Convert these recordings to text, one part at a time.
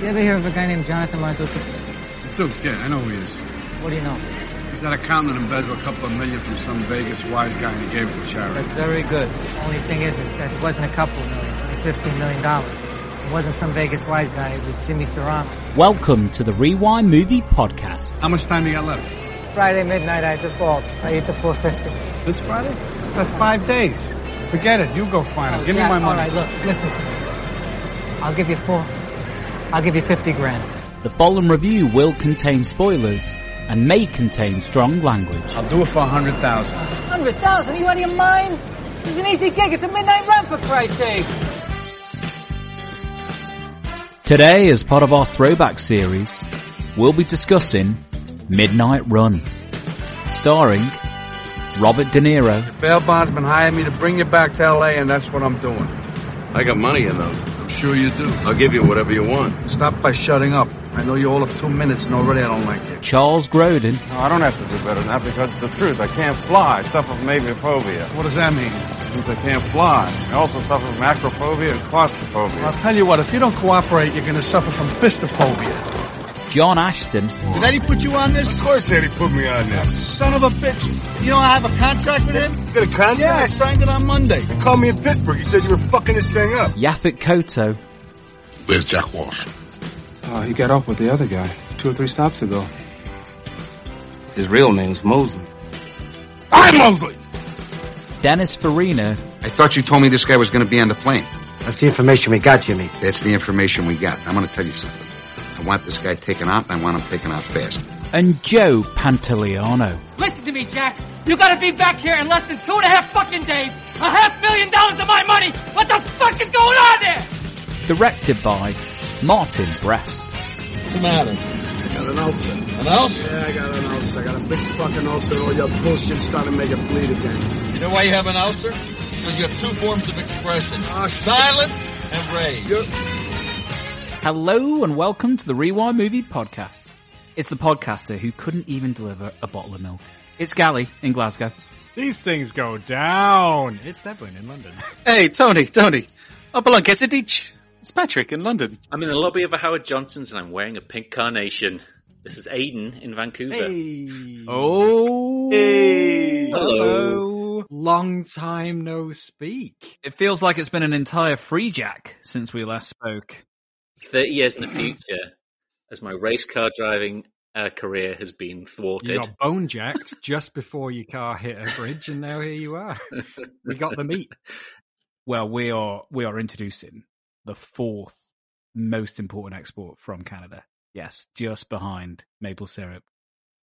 You ever hear of a guy named Jonathan Mardukas? Duke, yeah, I know who he is. What do you know? He's that accountant that embezzled a couple of million from some Vegas wise guy and he gave it to charity. That's very good. Only thing is, is that it wasn't a couple million. It was $15 million. It wasn't some Vegas wise guy. It was Jimmy Serrano. Welcome to the Rewind Movie Podcast. How much time do you got left? Friday midnight, I default. I eat the full 50. This Friday? That's five days. Forget it. You go find him. Oh, Give Jack, me my money. All right, look, listen to me. I'll give you four. I'll give you 50 grand. The following review will contain spoilers and may contain strong language. I'll do it for a hundred thousand. 100,000? Are you out of your mind? This is an easy gig. It's a midnight run for Christ's sakes. Today, as part of our throwback series, we'll be discussing Midnight Run, starring Robert De Niro, Bail bondsman hired me to bring you back to L.A. and that's what I'm doing. I got money in those. I'm sure you do. I'll give you whatever you want. Stop by shutting up. I know you all have two minutes and already I don't like you. Charles Grodin, No, I don't have to do better than that because it's the truth. I can't fly. I suffer from aviophobia. What does that mean? It means I can't fly. I also suffer from acrophobia and claustrophobia. I'll tell you what, if you don't cooperate, you're gonna suffer from fistophobia. John Ashton, Did Eddie put you on this? Of course Eddie put me on this. Son of a bitch. You know I have a contract with him? You got a contract? Yeah, I signed it on Monday. You called me in Pittsburgh. You said you were fucking this thing up. Yaphet Kotto, Where's Jack Walsh? Uh, he got off with the other guy two or three stops ago. His real name's Mosley. I'm Mosley! Dennis Farina, I thought you told me this guy was going to be on the plane. That's the information we got, Jimmy. That's the information we got. I'm going to tell you something. I want this guy taken out, and I want him taken out fast. and Joe Pantoliano. Listen to me, Jack. You gotta be back here in less than two and a half fucking days. A half million dollars of my money. What the fuck is going on there? Directed by Martin Brest. What's the matter? I got an ulcer. An ulcer? Yeah, I got an ulcer. I got a big fucking ulcer. All your bullshit starting to make it bleed again. You know why you have an ulcer? Because you have two forms of expression. Ah, Silence and rage. Hello and welcome to the Rewind Movie Podcast. It's the podcaster who couldn't even deliver a bottle of milk. It's Gally in Glasgow. These things go down. It's Devlin in London. Hey, Tony, Tony. Up along Kessedich. It's Patrick in London. I'm in the lobby of a Howard Johnson's and I'm wearing a pink carnation. This is Aidan in Vancouver. Hey. Oh, Hey. Hello. Long time no speak. It feels like it's been an entire Freejack since we last spoke. 30 years in the future, as my race car driving uh, career has been thwarted. You got bone jacked just before your car hit a bridge, and now here you are. We got the meat. Well, we are we are introducing the fourth most important export from Canada. Yes, just behind maple syrup,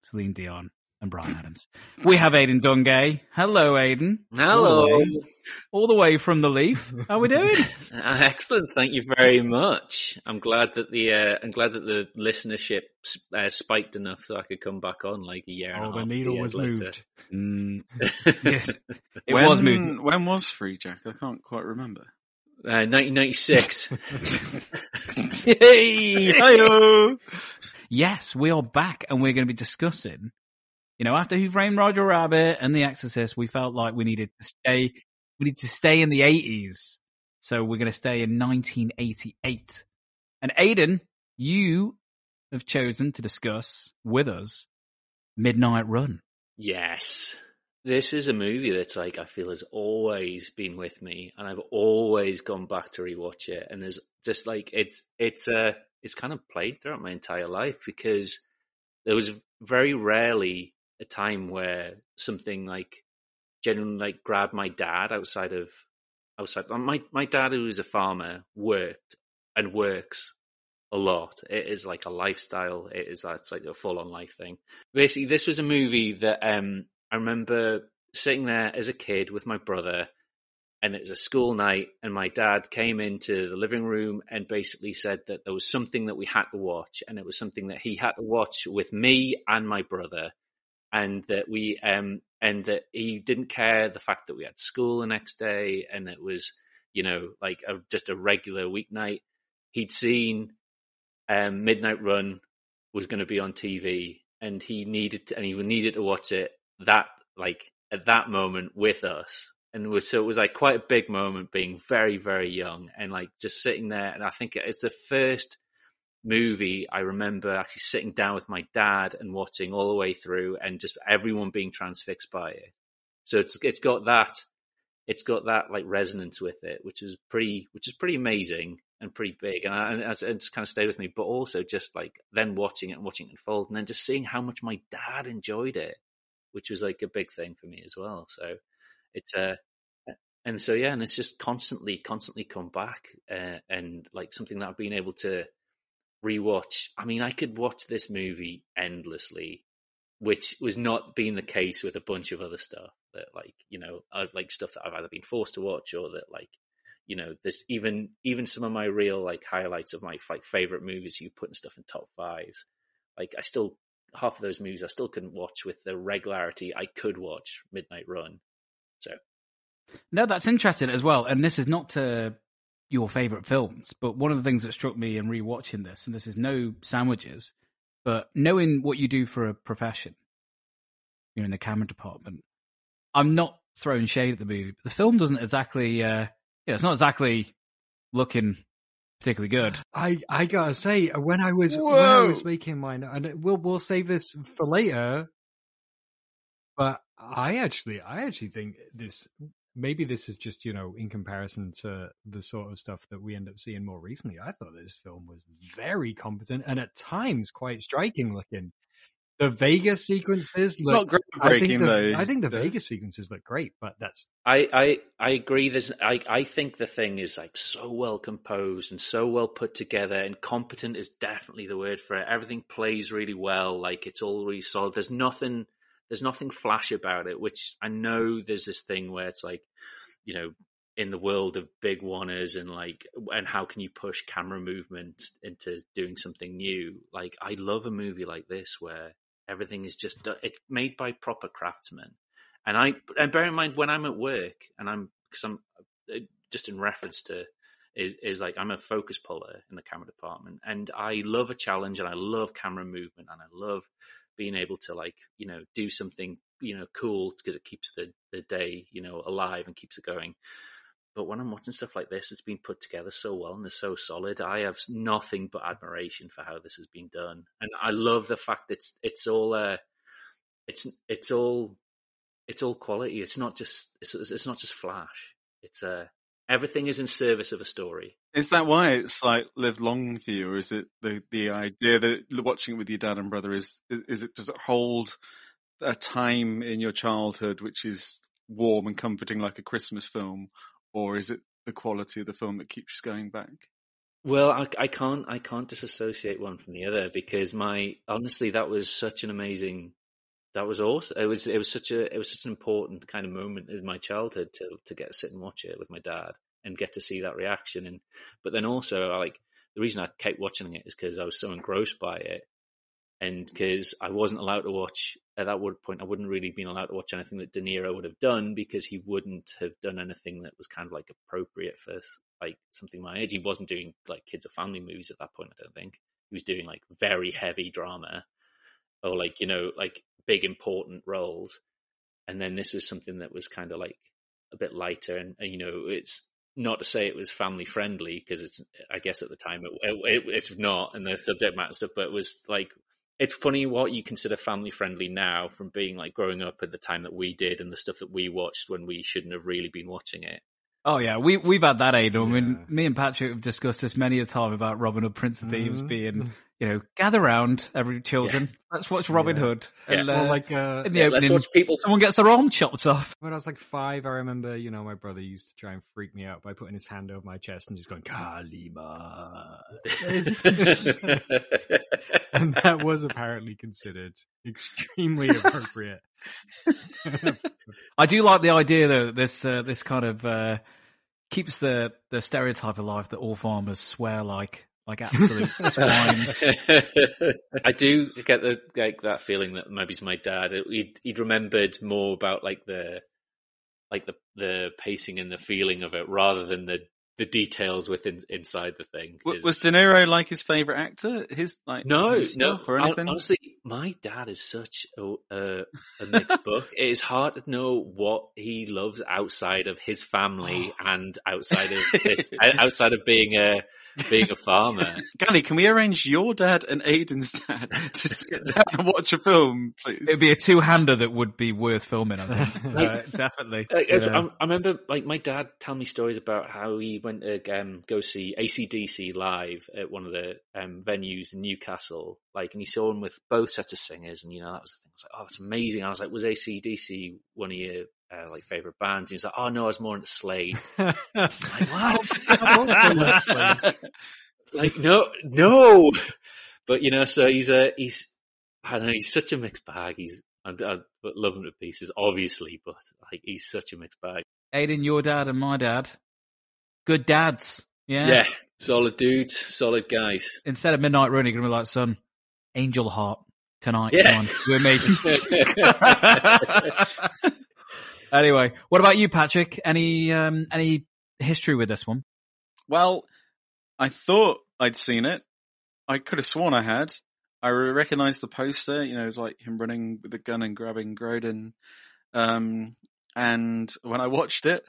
Celine Dion, and Bryan Adams. We have Aidan Dungay. Hello, Aidan. Hello. All the, way, all the way from the Leaf. How are we doing? Uh, excellent. Thank you very much. I'm glad that the uh, I'm glad that the listenership uh, spiked enough so I could come back on like a year and Oh, a the half. needle was later. moved. Mm, yes. it when, was moved. When was Freejack? I can't quite remember. Uh, 1996. Yay! Hi-yo! Yes, we are back and we're going to be discussing, you know, after Who Framed Roger Rabbit and The Exorcist, we felt like we needed to stay, we need to stay in the 80s. So we're going to stay in 1988. And Aidan, you have chosen to discuss with us Midnight Run. Yes. This is a movie that's like I feel has always been with me and I've always gone back to rewatch it and there's just like it's it's uh it's kind of played throughout my entire life because there was very rarely a time where something like genuinely like grabbed my dad outside of outside my my dad who is a farmer worked and works a lot. It is like a lifestyle. It is that's like a full on life thing. Basically, this was a movie that um I remember sitting there as a kid with my brother, and it was a school night, and my dad came into the living room and basically said that there was something that we had to watch, and it was something that he had to watch with me and my brother, and that we um and that he didn't care the fact that we had school the next day, and it was you know like a, just a regular weeknight. He'd seen um, Midnight Run was going to be on TV, and he needed to, and he needed to watch it that like at that moment with us. And was, so it was like quite a big moment being very, very young and like just sitting there. And I think it's the first movie, I remember actually sitting down with my dad and watching all the way through, and just everyone being transfixed by it. So it's it's got that it's got that like resonance with it, which is pretty which is pretty amazing and pretty big, and, I, and it's, kind of stayed with me. But also just like then watching it and watching it unfold, and then just seeing how much my dad enjoyed it, which was like a big thing for me as well. So it's a uh, and so yeah, and it's just constantly, constantly come back, uh, and like something that I've been able to rewatch. I mean, I could watch this movie endlessly, which was not being the case with a bunch of other stuff that, like, you know, uh, like stuff that I've either been forced to watch or that, like, you know, this even even some of my real like highlights of my like favorite movies you put in stuff in top fives. Like, I still half of those movies I still couldn't watch with the regularity I could watch Midnight Run. So. No, that's interesting as well. And this is not to your favorite films. But one of the things that struck me in rewatching this, and this is no sandwiches, but knowing what you do for a profession, you're in the camera department. I'm not throwing shade at the movie, but the film doesn't exactly, uh, yeah, it's not exactly looking particularly good. I I gotta say, when I was Whoa. when I was making mine, and we'll we'll save this for later. But I actually I actually think this maybe this is just you know in comparison to the sort of stuff that we end up seeing more recently i thought this film was very competent and at times quite striking looking. The vegas sequences look not groundbreaking though. I think the vegas sequences look great but that's i i i agree. There's i i think the thing is like so well composed and so well put together and competent is definitely the word for it. Everything plays really well like it's all really solid. There's nothing there's nothing flash about it, which I know there's this thing where it's like, you know, in the world of big oneers and like, and how can you push camera movement into doing something new? Like, I love a movie like this where everything is just it's made by proper craftsmen. And I, and bear in mind when I'm at work and I'm, cause I'm uh, just in reference to, is, is like I'm a focus puller in the camera department, and I love a challenge, and I love camera movement, and I love being able to like you know do something you know cool because it keeps the the day you know alive and keeps it going. But when i'm watching stuff like this it's been put together so well and it's so solid. I have nothing but admiration for how this has been done. And i love the fact that it's it's all uh it's it's all it's all quality. It's not just it's, it's not just flash. It's uh everything is in service of a story is that why it's like lived long for you, or is it the the idea that watching it with your dad and brother is is, is it does it hold a time in your childhood which is warm and comforting like a Christmas film, or is it the quality of the film that keeps going back? Well, I, I can't I can't disassociate one from the other because my honestly that was such an amazing that was awesome. It was it was such a it was such an important kind of moment in my childhood to to get to sit and watch it with my dad and get to see that reaction. And but then also, like the reason I kept watching it is because I was so engrossed by it, and because I wasn't allowed to watch at that point. I wouldn't really been allowed to watch anything that De Niro would have done because he wouldn't have done anything that was kind of like appropriate for like something my age. He wasn't doing like kids or family movies at that point. I don't think he was doing like very heavy drama or like you know like big important roles. And then this was something that was kind of like a bit lighter and, and you know it's not to say it was family friendly because it's I guess at the time it, it, it's not and the subject matter stuff, but it was like it's funny what you consider family friendly now from being like growing up at the time that we did and the stuff that we watched when we shouldn't have really been watching it. Oh yeah, we we've had that Aidan. Yeah. I mean, me and Patrick have discussed this many a time about Robin Hood, Prince of Thieves mm-hmm. being, you know, gather round, every children. Yeah. Let's watch Robin yeah. Hood. And, yeah. Uh, like uh, in the opening, people. Someone gets their arm chopped off. When I was like five, I remember, you know, my brother used to try and freak me out by putting his hand over my chest and just going Kalima, and that was apparently considered extremely appropriate. I do like the idea though. This uh, this kind of uh, keeps the the stereotype alive that all farmers swear like like absolute swines. I do get the like that feeling that maybe it's my dad. He'd, he'd remembered more about like the like the the pacing and the feeling of it rather than the the details within inside the thing. Was De Niro like his favorite actor? His like no, no, or anything? Honestly, my dad is such a, a, a mixed book. It is hard to know what he loves outside of his family oh. and outside of this, outside of being a being a farmer. Gally, can we arrange your dad and Aidan's dad to sit down and watch a film, please? It'd be a two-hander that would be worth filming. I think uh, definitely. Like, Yeah. I, I remember, like my dad telling me stories about how he went to um, go see ACDC live at one of the um, venues in Newcastle. Like, and he saw him with both sets of singers, and you know that was the thing. I was like, "Oh, that's amazing!" I was like, "Was ACDC one of your uh, like favorite bands?" And he's like, "Oh no, I was more into Slade." Like, what? like, no, no. But you know, so he's a he's I don't know, he's such a mixed bag. He's I, I love him to pieces, obviously, but like he's such a mixed bag. Aidan, your dad and my dad, good dads. Yeah. Yeah, solid dudes, solid guys. Instead of Midnight Run, you're gonna be like, son, Angel Heart tonight. Yeah. Come on, we're making. Anyway, what about you, Patrick? Any um, any history with this one? Well, I thought I'd seen it. I could have sworn I had. I recognized the poster. You know, it was like him running with a gun and grabbing Grodin. Um, and when I watched it,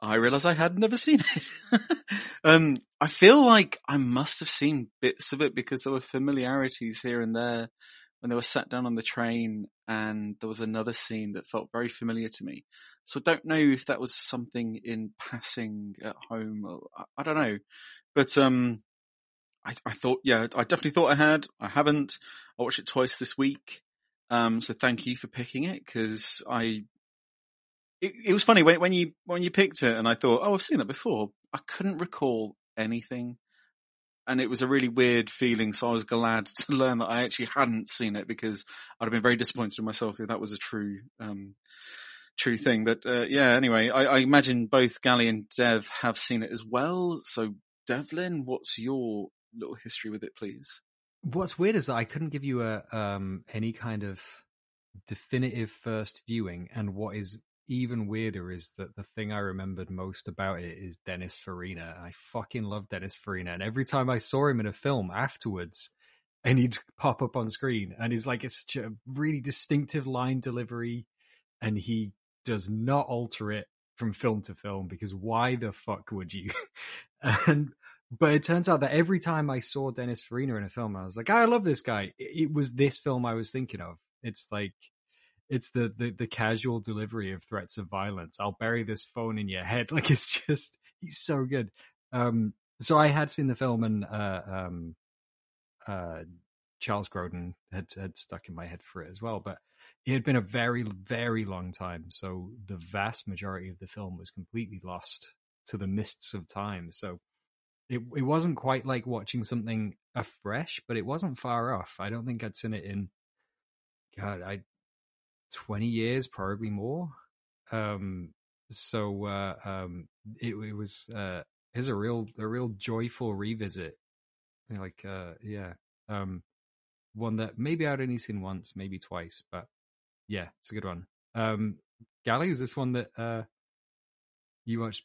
I realized I had never seen it. um, I feel like I must have seen bits of it because there were familiarities here and there when they were sat down on the train and there was another scene that felt very familiar to me. So I don't know if that was something in passing at home. Or, I, I don't know, but, um, I, I thought, yeah, I definitely thought I had. I haven't. I watched it twice this week. Um, so thank you for picking it because I, it, it was funny when, when you, when you picked it and I thought, oh, I've seen that before. I couldn't recall anything. And it was a really weird feeling. So I was glad to learn that I actually hadn't seen it because I'd have been very disappointed in myself if that was a true, um, true thing. But, uh, yeah, anyway, I, I imagine both Gally and Dev have seen it as well. So Devlin, what's your little history with it, please? What's weird is that I couldn't give you a um any kind of definitive first viewing, and what is even weirder is that the thing I remembered most about it is Dennis Farina. I fucking love Dennis Farina, and every time I saw him in a film afterwards, and he'd pop up on screen, and he's like it's a really distinctive line delivery, and he does not alter it from film to film because why the fuck would you? and but it turns out that every time I saw Dennis Farina in a film, I was like, ah, I love this guy. It was this film I was thinking of. It's like, it's the, the, the casual delivery of threats of violence. I'll bury this phone in your head. Like it's just, he's so good. Um, so I had seen the film and, uh, um, uh, Charles Grodin had, had stuck in my head for it as well, but it had been a very, very long time. So the vast majority of the film was completely lost to the mists of time. So, it it wasn't quite like watching something afresh, but it wasn't far off. I don't think I'd seen it in God, I twenty years, probably more. Um, so uh, um, it, it was uh, is a real a real joyful revisit. Like uh, yeah, um, one that maybe I'd only seen once, maybe twice, but yeah, it's a good one. Um, Gally, is this one that uh, you watched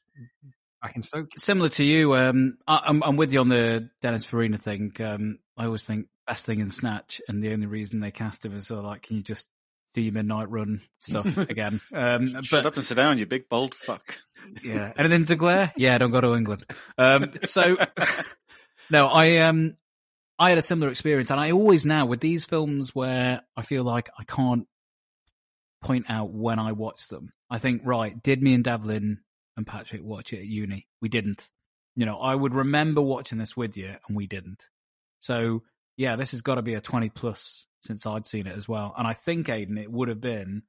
back in Stoke? Similar to you, um, I, I'm, I'm with you on the Dennis Farina thing. Um, I always think best thing in Snatch, and the only reason they cast him is so like, can you just do your midnight run stuff again? Um, Shut up and sit down, you big bold fuck. yeah, anything to glare? Yeah, don't go to England. Um, so no, I um, I had a similar experience, and I always now with these films where I feel like I can't point out when I watched them. I think, right, did me and Devlin and Patrick watch it at uni? We didn't. You know, I would remember watching this with you, and we didn't. So yeah, this has got to be a twenty plus since I'd seen it as well. And I think Aidan, it would have been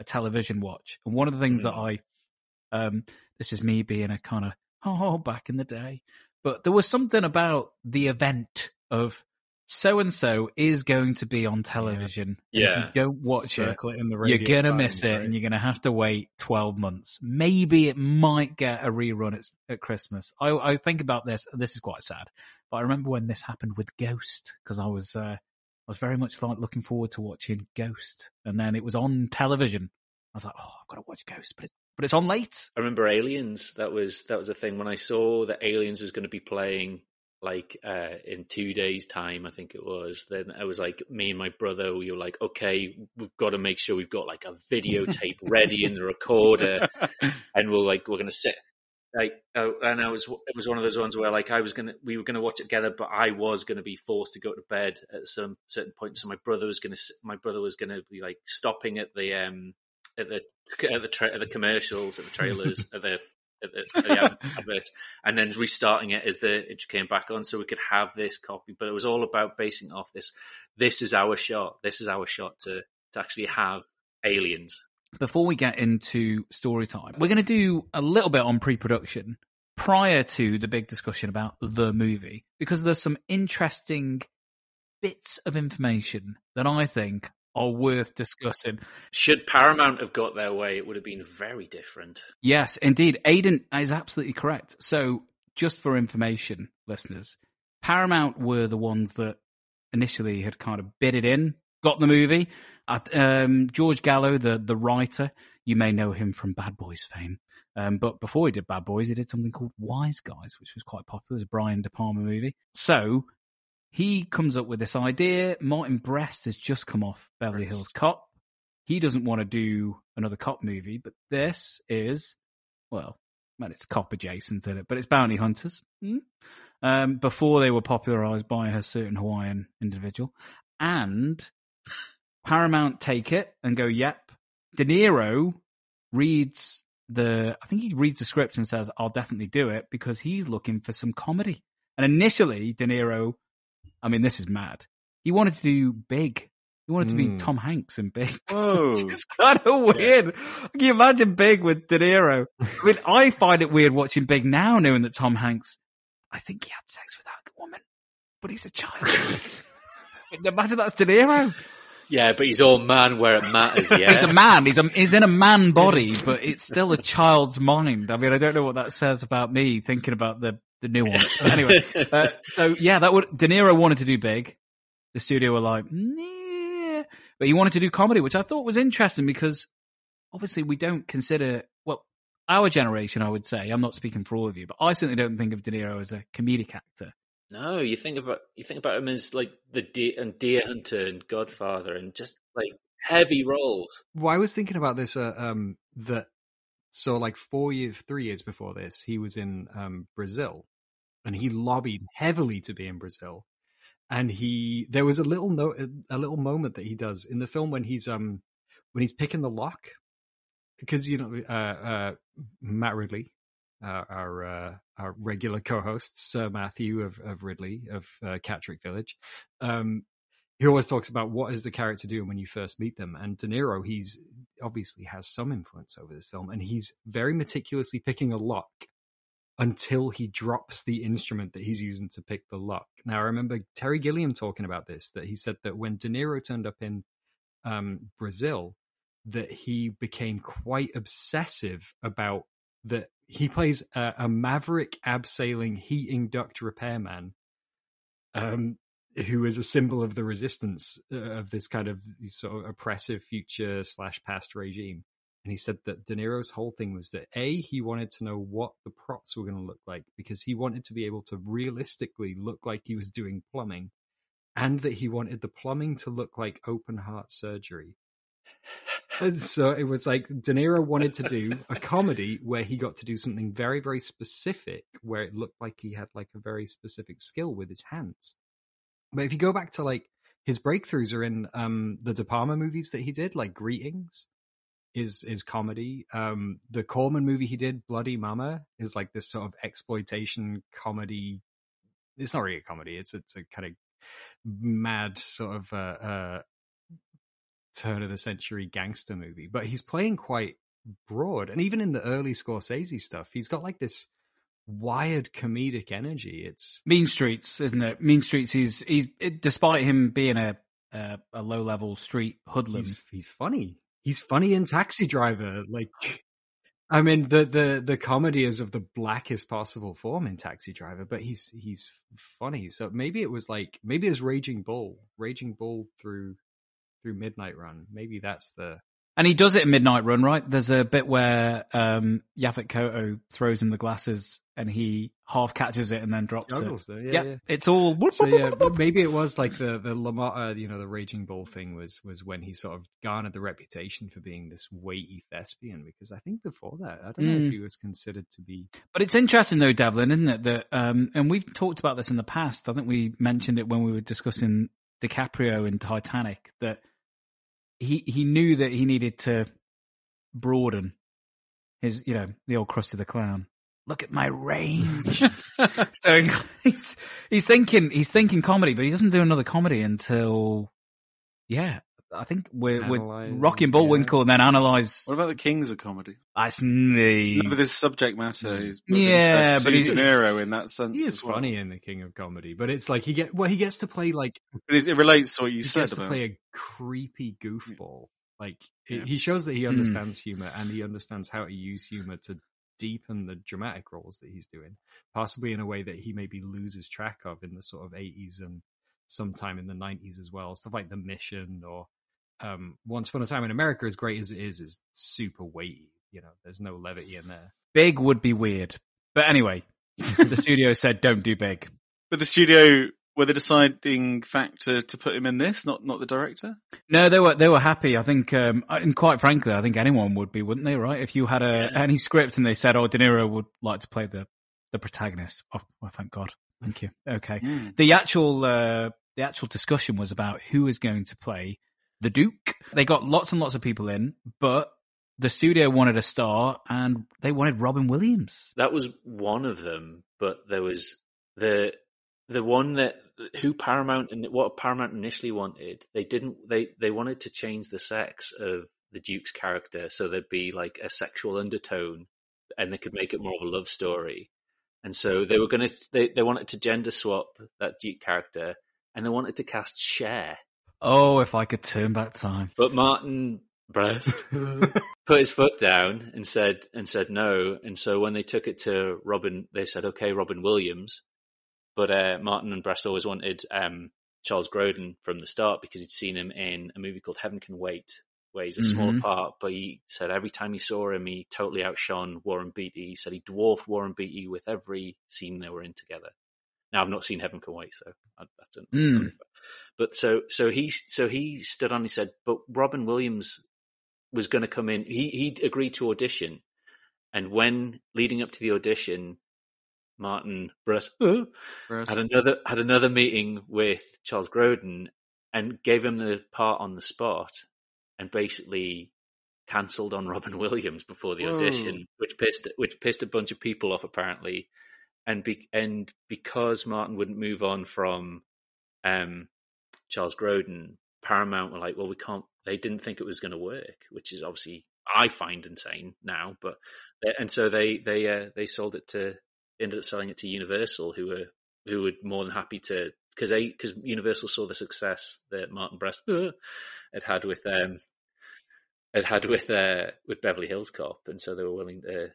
a television watch. And one of the things that I, um, this is me being a kind of oh back in the day, but there was something about the event of so and so is going to be on television. And If Yeah. you don't watch it, Circle it in the you're gonna times, miss it, right? and you're gonna have to wait twelve months. Maybe it might get a rerun at, at Christmas. I, I think about this. This is quite sad, but I remember when this happened with Ghost because I was uh, I was very much like looking forward to watching Ghost, and then it was on television. I was like, oh, I've got to watch Ghost, but it's but it's on late. I remember Aliens. That was that was a thing when I saw that Aliens was going to be playing like uh in two days time i think it was then i was like me and my brother we were like okay we've got to make sure we've got like a videotape ready in the recorder and we're like we're gonna sit like, oh, and I was it was one of those ones where like I was gonna we were gonna watch it together, but I was gonna be forced to go to bed at some certain point. So my brother was gonna my brother was gonna be like stopping at the um at the at the tra- at the commercials at the trailers at the at the, at the advert, and then restarting it as the it came back on, so we could have this copy. But it was all about basing off this. This is our shot. This is our shot to to actually have aliens. Before we get into story time, we're going to do a little bit on pre-production prior to the big discussion about the movie because there's some interesting bits of information that I think are worth discussing. Should Paramount have got their way, it would have been very different. Yes, indeed. Aidan is absolutely correct. So, just for information, listeners, Paramount were the ones that initially had kind of bid it in, got the movie. Um, George Gallo, the the writer, you may know him from Bad Boys fame. Um, but before he did Bad Boys, he did something called Wise Guys, which was quite popular. It was a Brian De Palma movie. So he comes up with this idea. Martin Brest has just come off Beverly Hills Cop. He doesn't want to do another cop movie, but this is, well, well, it's cop adjacent to it, but it's bounty hunters. Mm. Um, before they were popularized by a certain Hawaiian individual. And Paramount take it and go, yep. De Niro reads the, I think he reads the script and says, I'll definitely do it because he's looking for some comedy. And initially, De Niro, I mean, this is mad. He wanted to do big. He wanted to be Hmm. Tom Hanks in Big. Whoa. Which is kind of weird. Can you imagine Big with De Niro? I mean, I find it weird watching Big now, knowing that Tom Hanks, I think he had sex with that woman, but he's a child. imagine that's De Niro. Yeah, but he's all man where it matters. Yeah, He's a man. He's a, he's in a man body, but it's still a child's mind. I mean, I don't know what that says about me thinking about the the nuance. But anyway, uh, so yeah, that would De Niro wanted to do big. The studio were like, nah. but he wanted to do comedy, which I thought was interesting because obviously we don't consider well our generation. I would say I'm not speaking for all of you, but I certainly don't think of De Niro as a comedic actor. No, you think about you think about him as like the deer and Deer Hunter and Godfather and just like heavy roles. Well, I was thinking about this. Uh, um, that so like four years, three years before this, he was in um, Brazil, and he lobbied heavily to be in Brazil. And he, there was a little note, a little moment that he does in the film when he's um when he's picking the lock, because you know uh, uh, Matt Ridley, uh, our uh, our regular co-host Sir Matthew of of Ridley of uh, Catterick Village, um, he always talks about what is the character doing when you first meet them. And De Niro, he's obviously has some influence over this film, and he's very meticulously picking a lock until he drops the instrument that he's using to pick the lock. Now, I remember Terry Gilliam talking about this, that he said that when De Niro turned up in um, Brazil, that he became quite obsessive about that he plays a, a maverick abseiling heating duct repairman um, who is a symbol of the resistance uh, of this kind of sort of oppressive future slash past regime. And he said that De Niro's whole thing was that A, he wanted to know what the props were going to look like because he wanted to be able to realistically look like he was doing plumbing and that he wanted the plumbing to look like open heart surgery. So it was like De Niro wanted to do a comedy where he got to do something very, very specific, where it looked like he had like a very specific skill with his hands. But if you go back to like his breakthroughs are in um the De Palma movies that he did, like Greetings is is comedy. Um the Corman movie he did, Bloody Mama, is like this sort of exploitation comedy. It's not really a comedy, it's it's a kind of mad sort of uh, uh turn of the century gangster movie, but he's playing quite broad. And even in the early Scorsese stuff, he's got like this wired comedic energy. It's Mean Streets, isn't it? Mean Streets. He's he's it, despite him being a a, a low level street hoodlum. he's he's funny. He's funny in Taxi Driver. Like, I mean, the the the comedy is of the blackest possible form in Taxi Driver, but he's he's funny. So maybe it was like maybe it's Raging Bull, Raging Bull through through Midnight Run. Maybe that's the And he does it in Midnight Run, right? There's a bit where um, Yaphet Kotto throws him the glasses and he half catches it and then drops it. though. Yeah, Yep. yeah. It's all. So yeah, maybe it was like the the Lamar, uh, you know, the Raging Bull thing was was when he sort of garnered the reputation for being this weighty thespian. Because I think before that, I don't know Mm. if he was considered to be. But it's interesting though, Devlin, isn't it? That um, and we've talked about this in the past. I think we mentioned it when we were discussing DiCaprio in Titanic. That he he knew that he needed to broaden his, you know, the old Krusty the Clown. Look at my range. so he's he's thinking he's thinking comedy, but he doesn't do another comedy until yeah. I think we're we're Analyze, Rocky and Bullwinkle and then analyze. What about the Kings of Comedy? That's the No, but this subject matter is Yeah, but to he- De Niro in that sense. He is as well. funny in the King of Comedy, but it's like he get well, he gets to play like But it it relates to what you said. he said gets to play a creepy goofball. Like he- Yeah. he shows that he Hmm. understands humor and he understands how to use humor to deepen the dramatic roles that he's doing, possibly in a way that he maybe loses track of in the sort of eighties and sometime in the nineties as well. Stuff like The Mission or um, Once Upon a Time in America, as great as it is, is super weighty. You know, there's no levity in there. Big would be weird. But anyway, the studio said don't do big. But the studio were the deciding factor to put him in this, not not the director. No, they were they were happy. I think, um, and quite frankly, I think anyone would be, wouldn't they? Right? If you had a any script and they said, "Oh, De Niro would like to play the the protagonist," oh, well, thank God, thank you. Okay, Mm. the actual uh, the actual discussion was about who is going to play the Duke. They got lots and lots of people in, but the studio wanted a star, and they wanted Robin Williams. That was one of them, but there was the the one that who Paramount and what Paramount initially wanted. They didn't. They they wanted to change the sex of the Duke's character so there'd be like a sexual undertone, and they could make it more of a love story. And so they were going to. They they wanted to gender swap that Duke character, and they wanted to cast Cher. Oh, if I could turn back time. But Martin Brest put his foot down and said and said no. And so when they took it to Robin, they said, "Okay, Robin Williams." But uh, Martin and Brest always wanted um, Charles Grodin from the start because he'd seen him in a movie called Heaven Can Wait, where he's a smaller Mhm. part. But he said every time he saw him, he totally outshone Warren Beatty. He said he dwarfed Warren Beatty with every scene they were in together. Now I've not seen Heaven Can Wait, so I, I don't. Mm. But so so he so he stood on. and He said, but Robin Williams was going to come in. He he agreed to audition, and when leading up to the audition, Martin Brest had another had another meeting with Charles Grodin and gave him the part on the spot, and basically cancelled on Robin Williams before the Whoa. audition, which pissed which pissed a bunch of people off apparently, and be, and because Martin wouldn't move on from um, Charles Grodin, Paramount were like, well, we can't. They didn't think it was going to work, which is obviously I find insane now. But and so they they uh, they sold it to ended up selling it to Universal, who were who were more than happy to because they because Universal saw the success that Martin Brest had had with um had had with uh with Beverly Hills Cop, and so they were willing to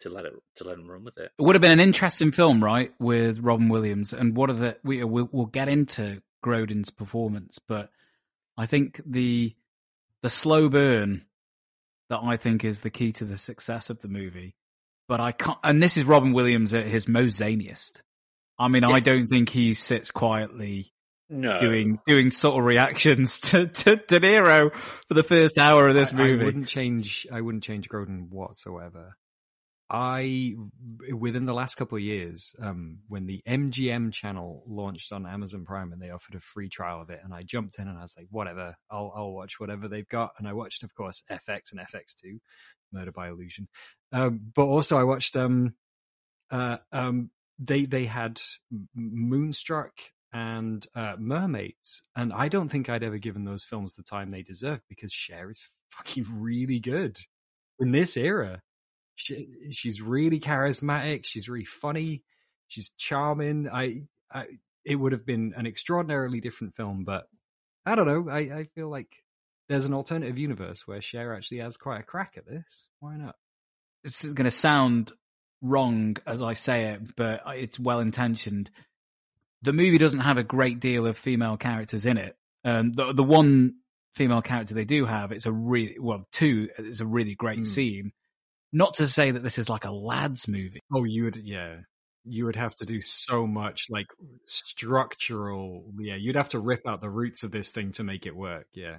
to let it to let him run with it. It would have been an interesting film, right, with Robin Williams. And what are the we we'll, we'll get into Grodin's performance, but I think the the slow burn that I think is the key to the success of the movie. But I can't, and this is Robin Williams at his most zaniest. I mean, I don't think he sits quietly No. doing doing sort of reactions to, to De Niro for the first hour of this I, movie. I wouldn't change. I wouldn't change Grodin whatsoever. I within the last couple of years, um, when the MGM channel launched on Amazon Prime and they offered a free trial of it, and I jumped in and I was like, whatever, I'll I'll watch whatever they've got, and I watched, of course, FX and FX2, Murder by Illusion, um, but also I watched um, uh, um, they they had Moonstruck and uh, Mermaids, and I don't think I'd ever given those films the time they deserve because Cher is fucking really good in this era. She, she's really charismatic. She's really funny. She's charming. I, I, it would have been an extraordinarily different film, but I don't know. I, I feel like there's an alternative universe where Cher actually has quite a crack at this. Why not? This is going to sound wrong as I say it, but it's well intentioned. The movie doesn't have a great deal of female characters in it. Um, the the one female character they do have, it's a really well two. It's a really great Mm. scene. Not to say that this is like a lads movie. Oh, you would, yeah. You would have to do so much like structural. Yeah, you'd have to rip out the roots of this thing to make it work. Yeah.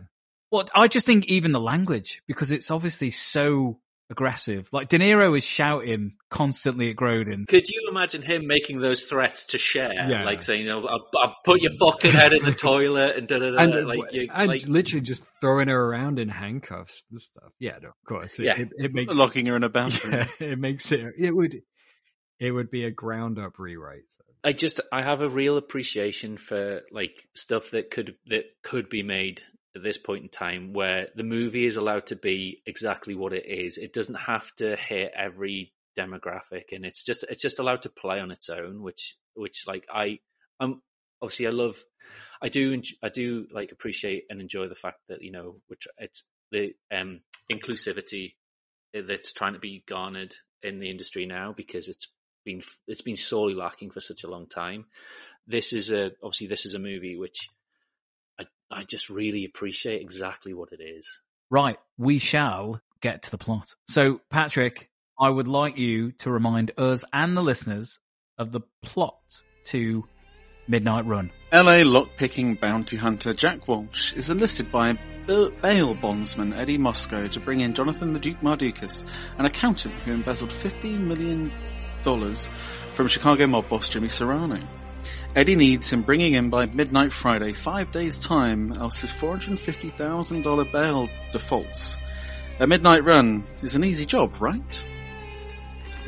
Well, I just think even the language because it's obviously so aggressive. Like De Niro is shouting constantly at Grodin. Could you imagine him making those threats to Cher? Yeah. like saying, "You know, I'll, I'll put your fucking head in the toilet," and da da da. And, Like, you, and like literally just throwing her around in handcuffs and stuff. Yeah, no, of course. It, Yeah. it, it makes Locking her in a bathroom. Yeah, it makes it. It would. It would be a ground up rewrite. So. I just I have a real appreciation for like stuff that could that could be made at this point in time where the movie is allowed to be exactly what it is. It doesn't have to hit every demographic and it's just it's just allowed to play on its own which which like I I'm obviously I love I do I do like appreciate and enjoy the fact that you know which it's the um inclusivity that's trying to be garnered in the industry now because it's been it's been sorely lacking for such a long time. This is a obviously this is a movie which I I just really appreciate exactly what it is. Right, we shall get to the plot. So, Patrick, I would like you to remind us and the listeners of the plot to Midnight Run. LA lockpicking bounty hunter Jack Walsh is enlisted by bail bondsman Eddie Moscone to bring in Jonathan the Duke Mardukas, an accountant who embezzled $15 million from Chicago mob boss Jimmy Serrano. Eddie needs him bringing in by midnight Friday, five days time, else his $450,000 bail defaults. A midnight run is an easy job, right?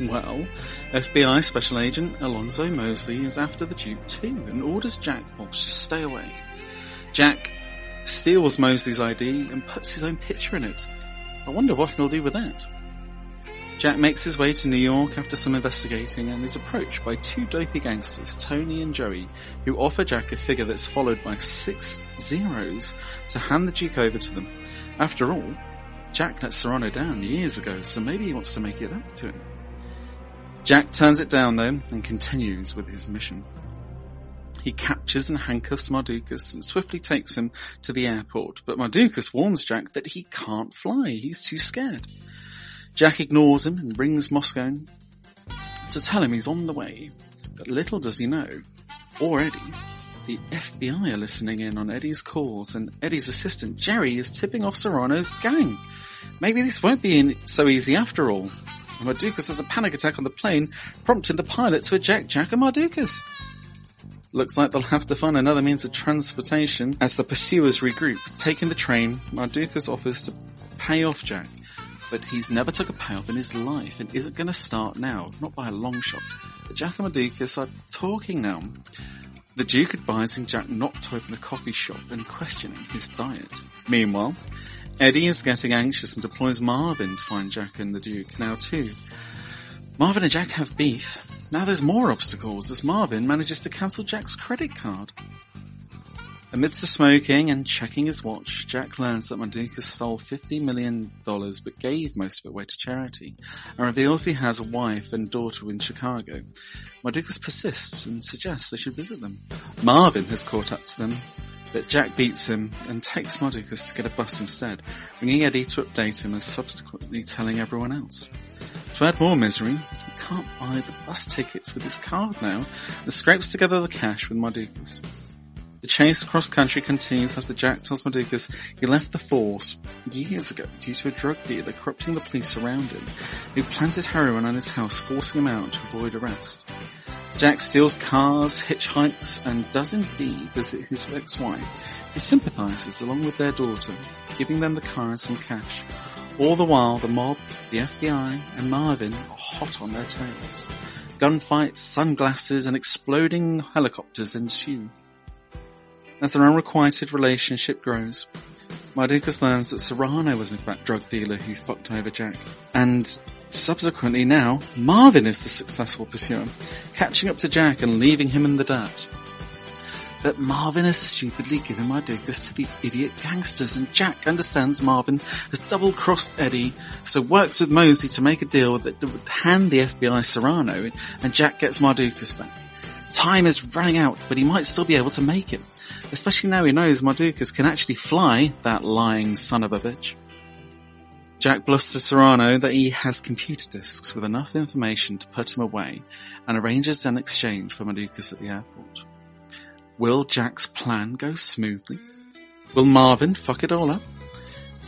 Well, FBI Special Agent Alonzo Mosley is after the Duke too and orders Jack Walsh to stay away. Jack steals Mosley's ID and puts his own picture in it. I wonder what he'll do with that. Jack makes his way to New York after some investigating and is approached by two dopey gangsters, Tony and Joey, who offer Jack a figure that's followed by six zeros to hand the Duke over to them. After all, Jack let Serrano down years ago, so maybe he wants to make it up to him. Jack turns it down though and continues with his mission. He captures and handcuffs Mardukas and swiftly takes him to the airport, but Mardukas warns Jack that he can't fly, he's too scared. Jack ignores him and brings Moscone to tell him he's on the way, but little does he know, or Eddie, the FBI are listening in on Eddie's calls and Eddie's assistant Jerry is tipping off Serrano's gang. Maybe this won't be so easy after all. Mardukas has a panic attack on the plane, prompting the pilot to eject Jack and Mardukas. Looks like they'll have to find another means of transportation as the pursuers regroup. Taking the train, Mardukas offers to pay off Jack, but he's never took a payoff in his life and isn't going to start now, not by a long shot. Jack and Mardukas are talking now. The Duke advising Jack not to open a coffee shop and questioning his diet. Meanwhile, Eddie is getting anxious and deploys Marvin to find Jack and the Duke now too. Marvin and Jack have beef. Now there's more obstacles as Marvin manages to cancel Jack's credit card. Amidst the smoking and checking his watch, Jack learns that Mardukas stole $50 million but gave most of it away to charity and reveals he has a wife and daughter in Chicago. Mardukas persists and suggests they should visit them. Marvin has caught up to them, but Jack beats him and takes Mardukas to get a bus instead, bringing Eddie to update him and subsequently telling everyone else. To add more misery, he can't buy the bus tickets with his card now and scrapes together the cash with Mardukas. The chase across country continues after Jack tells Mardukas he left the force years ago due to a drug dealer corrupting the police around him, who planted heroin on his house forcing him out to avoid arrest. Jack steals cars, hitchhikes, and does indeed visit his ex-wife, who sympathizes along with their daughter, giving them the car and some cash. All the while, the mob, the FBI, and Marvin are hot on their tails. Gunfights, sunglasses, and exploding helicopters ensue. As their unrequited relationship grows, Mardukas learns that Serrano was in fact drug dealer who fucked over Jack. And subsequently now, Marvin is the successful pursuer, catching up to Jack and leaving him in the dirt. But Marvin has stupidly given Mardukas to the idiot gangsters and Jack understands Marvin has double-crossed Eddie, so works with Mosley to make a deal that would hand the FBI Serrano and Jack gets Mardukas back. Time is running out, but he might still be able to make it. Especially now he knows Mardukas can actually fly, that lying son of a bitch. Jack blusters Serrano that he has computer disks with enough information to put him away and arranges an exchange for Mardukas at the airport. Will Jack's plan go smoothly? Will Marvin fuck it all up?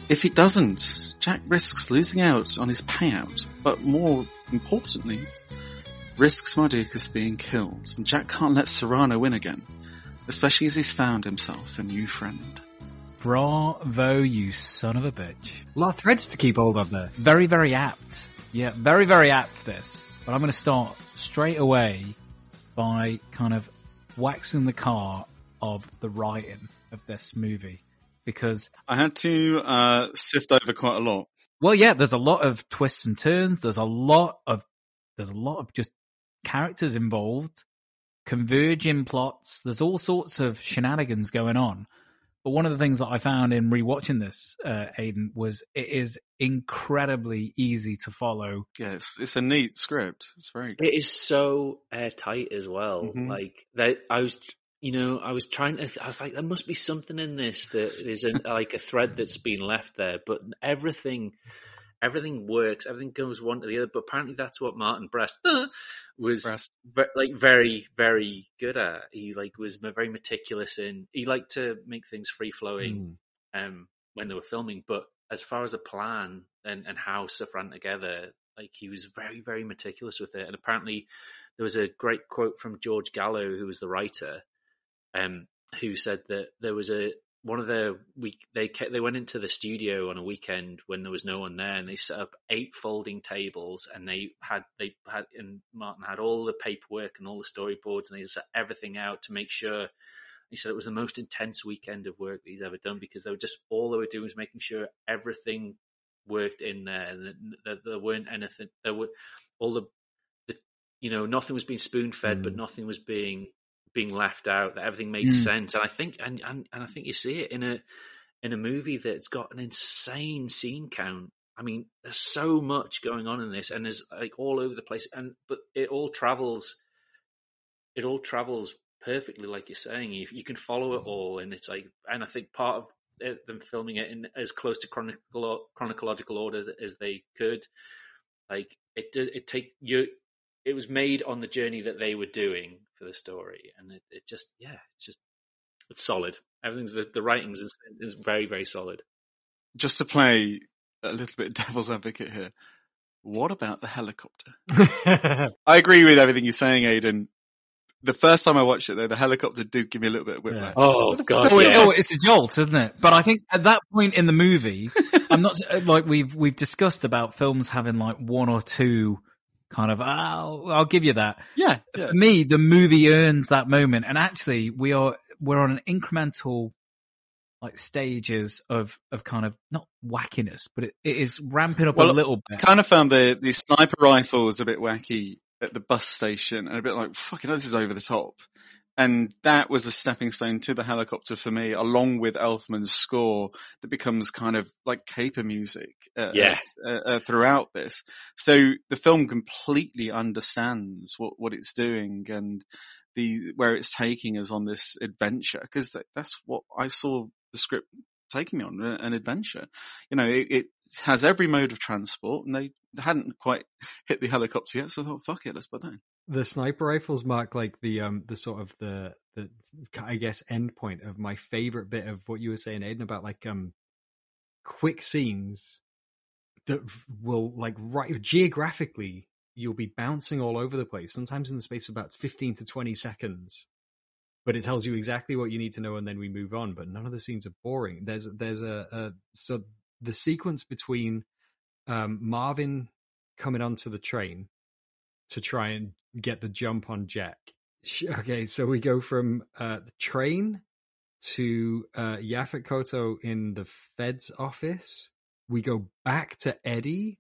If he doesn't, Jack risks losing out on his payout, but more importantly, risks Mardukas being killed, and Jack can't let Serrano win again, especially as he's found himself a new friend. Bravo, you son of a bitch. A lot of threads to keep hold of there. Very, very apt. Yeah, very, very apt this. But I'm going to start straight away by kind of waxing the car of the writing of this movie because I had to uh, sift over quite a lot. Well, yeah, there's a lot of twists and turns. There's a lot of there's a lot of just characters involved, converging plots. There's all sorts of shenanigans going on. But one of the things that I found in rewatching this, uh, Aidan, was it is incredibly easy to follow. Yeah, it's, it's a neat script. It's very good. It is so airtight as well. Mhm. Like that, I was, you know, I was trying to. I was like, there must be something in this that is a, like a thread that's been left there. But everything, everything works. Everything goes one to the other. But apparently, that's what Martin Brest was Brest. ve- like very, very good at. He like was very meticulous in. He liked to make things free flowing um, when they were filming. But as far as a plan and, and how stuff ran together, like he was very, very meticulous with it. And apparently, there was a great quote from George Gallo, who was the writer, um, who said that there was a one of the week they kept, they went into the studio on a weekend when there was no one there, and they set up eight folding tables, and they had they had and Martin had all the paperwork and all the storyboards, and they set everything out to make sure. He said it was the most intense weekend of work that he's ever done because they were just all they were doing was making sure everything worked in there, and that, that there weren't anything. There were all the, the you know nothing was being spoon fed, but mm. nothing was being being left out. That everything made Mm. sense, and I think and, and and I think you see it in a in a movie that's got an insane scene count. I mean, there's so much going on in this, and there's like all over the place, and but it all travels. It all travels perfectly, like you're saying. You, you can follow it all, and it's like, and I think part of it, them filming it in as close to chronicle, chronological order as they could, like it does. It take you. It was made on the journey that they were doing for the story, and it, it just, yeah, it's just, it's solid. Everything's the, the writings is, is very, very solid. Just to play a little bit devil's advocate here, what about the helicopter? I agree with everything you're saying, Aidan. The first time I watched it, though, the helicopter did give me a little bit of whiplash. Oh, God, fuck- yeah. oh, it's a jolt, isn't it? But I think at that point in the movie, I'm not like we've we've discussed about films having like one or two kind of. I'll, I'll give you that. Yeah, yeah. For me, the movie earns that moment, and actually, we are we're on an incremental like stages of of kind of not wackiness, but it, it is ramping up Well, a little bit. I kind of found the, the sniper rifles a bit wacky at the bus station and a bit like, fucking this is over the top. And that was a stepping stone to the helicopter for me, along with Elfman's score that becomes kind of like caper music uh, Yeah. uh, uh, throughout this. So the film completely understands what, what it's doing and the where it's taking us on this adventure because that, that's what I saw the script taking me on uh, an adventure. You know, it, it has every mode of transport, and they hadn't quite hit the helicopter yet, so I thought, fuck it, let's put that in. The sniper rifles mark like the um the sort of the the I guess end point of my favorite bit of what you were saying, Aidan, about like um quick scenes that will like right geographically you'll be bouncing all over the place, sometimes in the space of about fifteen to twenty seconds. But it tells you exactly what you need to know, and then we move on. But none of the scenes are boring. There's there's a, a so the sequence between um, Marvin coming onto the train to try and get the jump on Jack. Sh- Okay, so we go from uh, the train to uh, Yaphet Kotto in the Fed's office. We go back to Eddie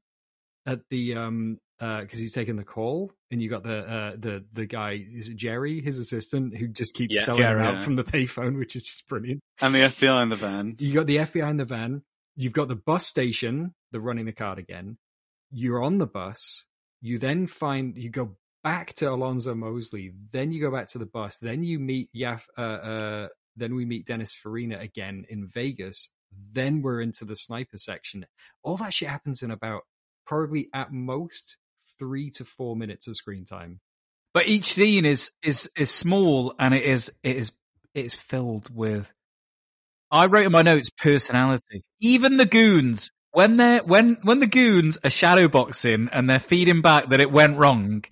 at the um because he's taking the call, and you got the uh, the the guy is it Jerry, his assistant, who just keeps Yeah. selling Jerry, out yeah. from the payphone, which is just brilliant. And the FBI in the van. You got the FBI in the van. You've got the bus station. They're running the card again. You're on the bus. You then find you go back to Alonzo Mosely. Then you go back to the bus. Then you meet Yaf, uh, uh, Then we meet Dennis Farina again in Vegas. Then we're into the sniper section. All that shit happens in about probably at most three to four minutes of screen time. But each scene is is is small and it is it is it is filled with. I wrote in my notes personality. Even the goons when they're when when the goons are shadowboxing and they're feeding back that it went wrong.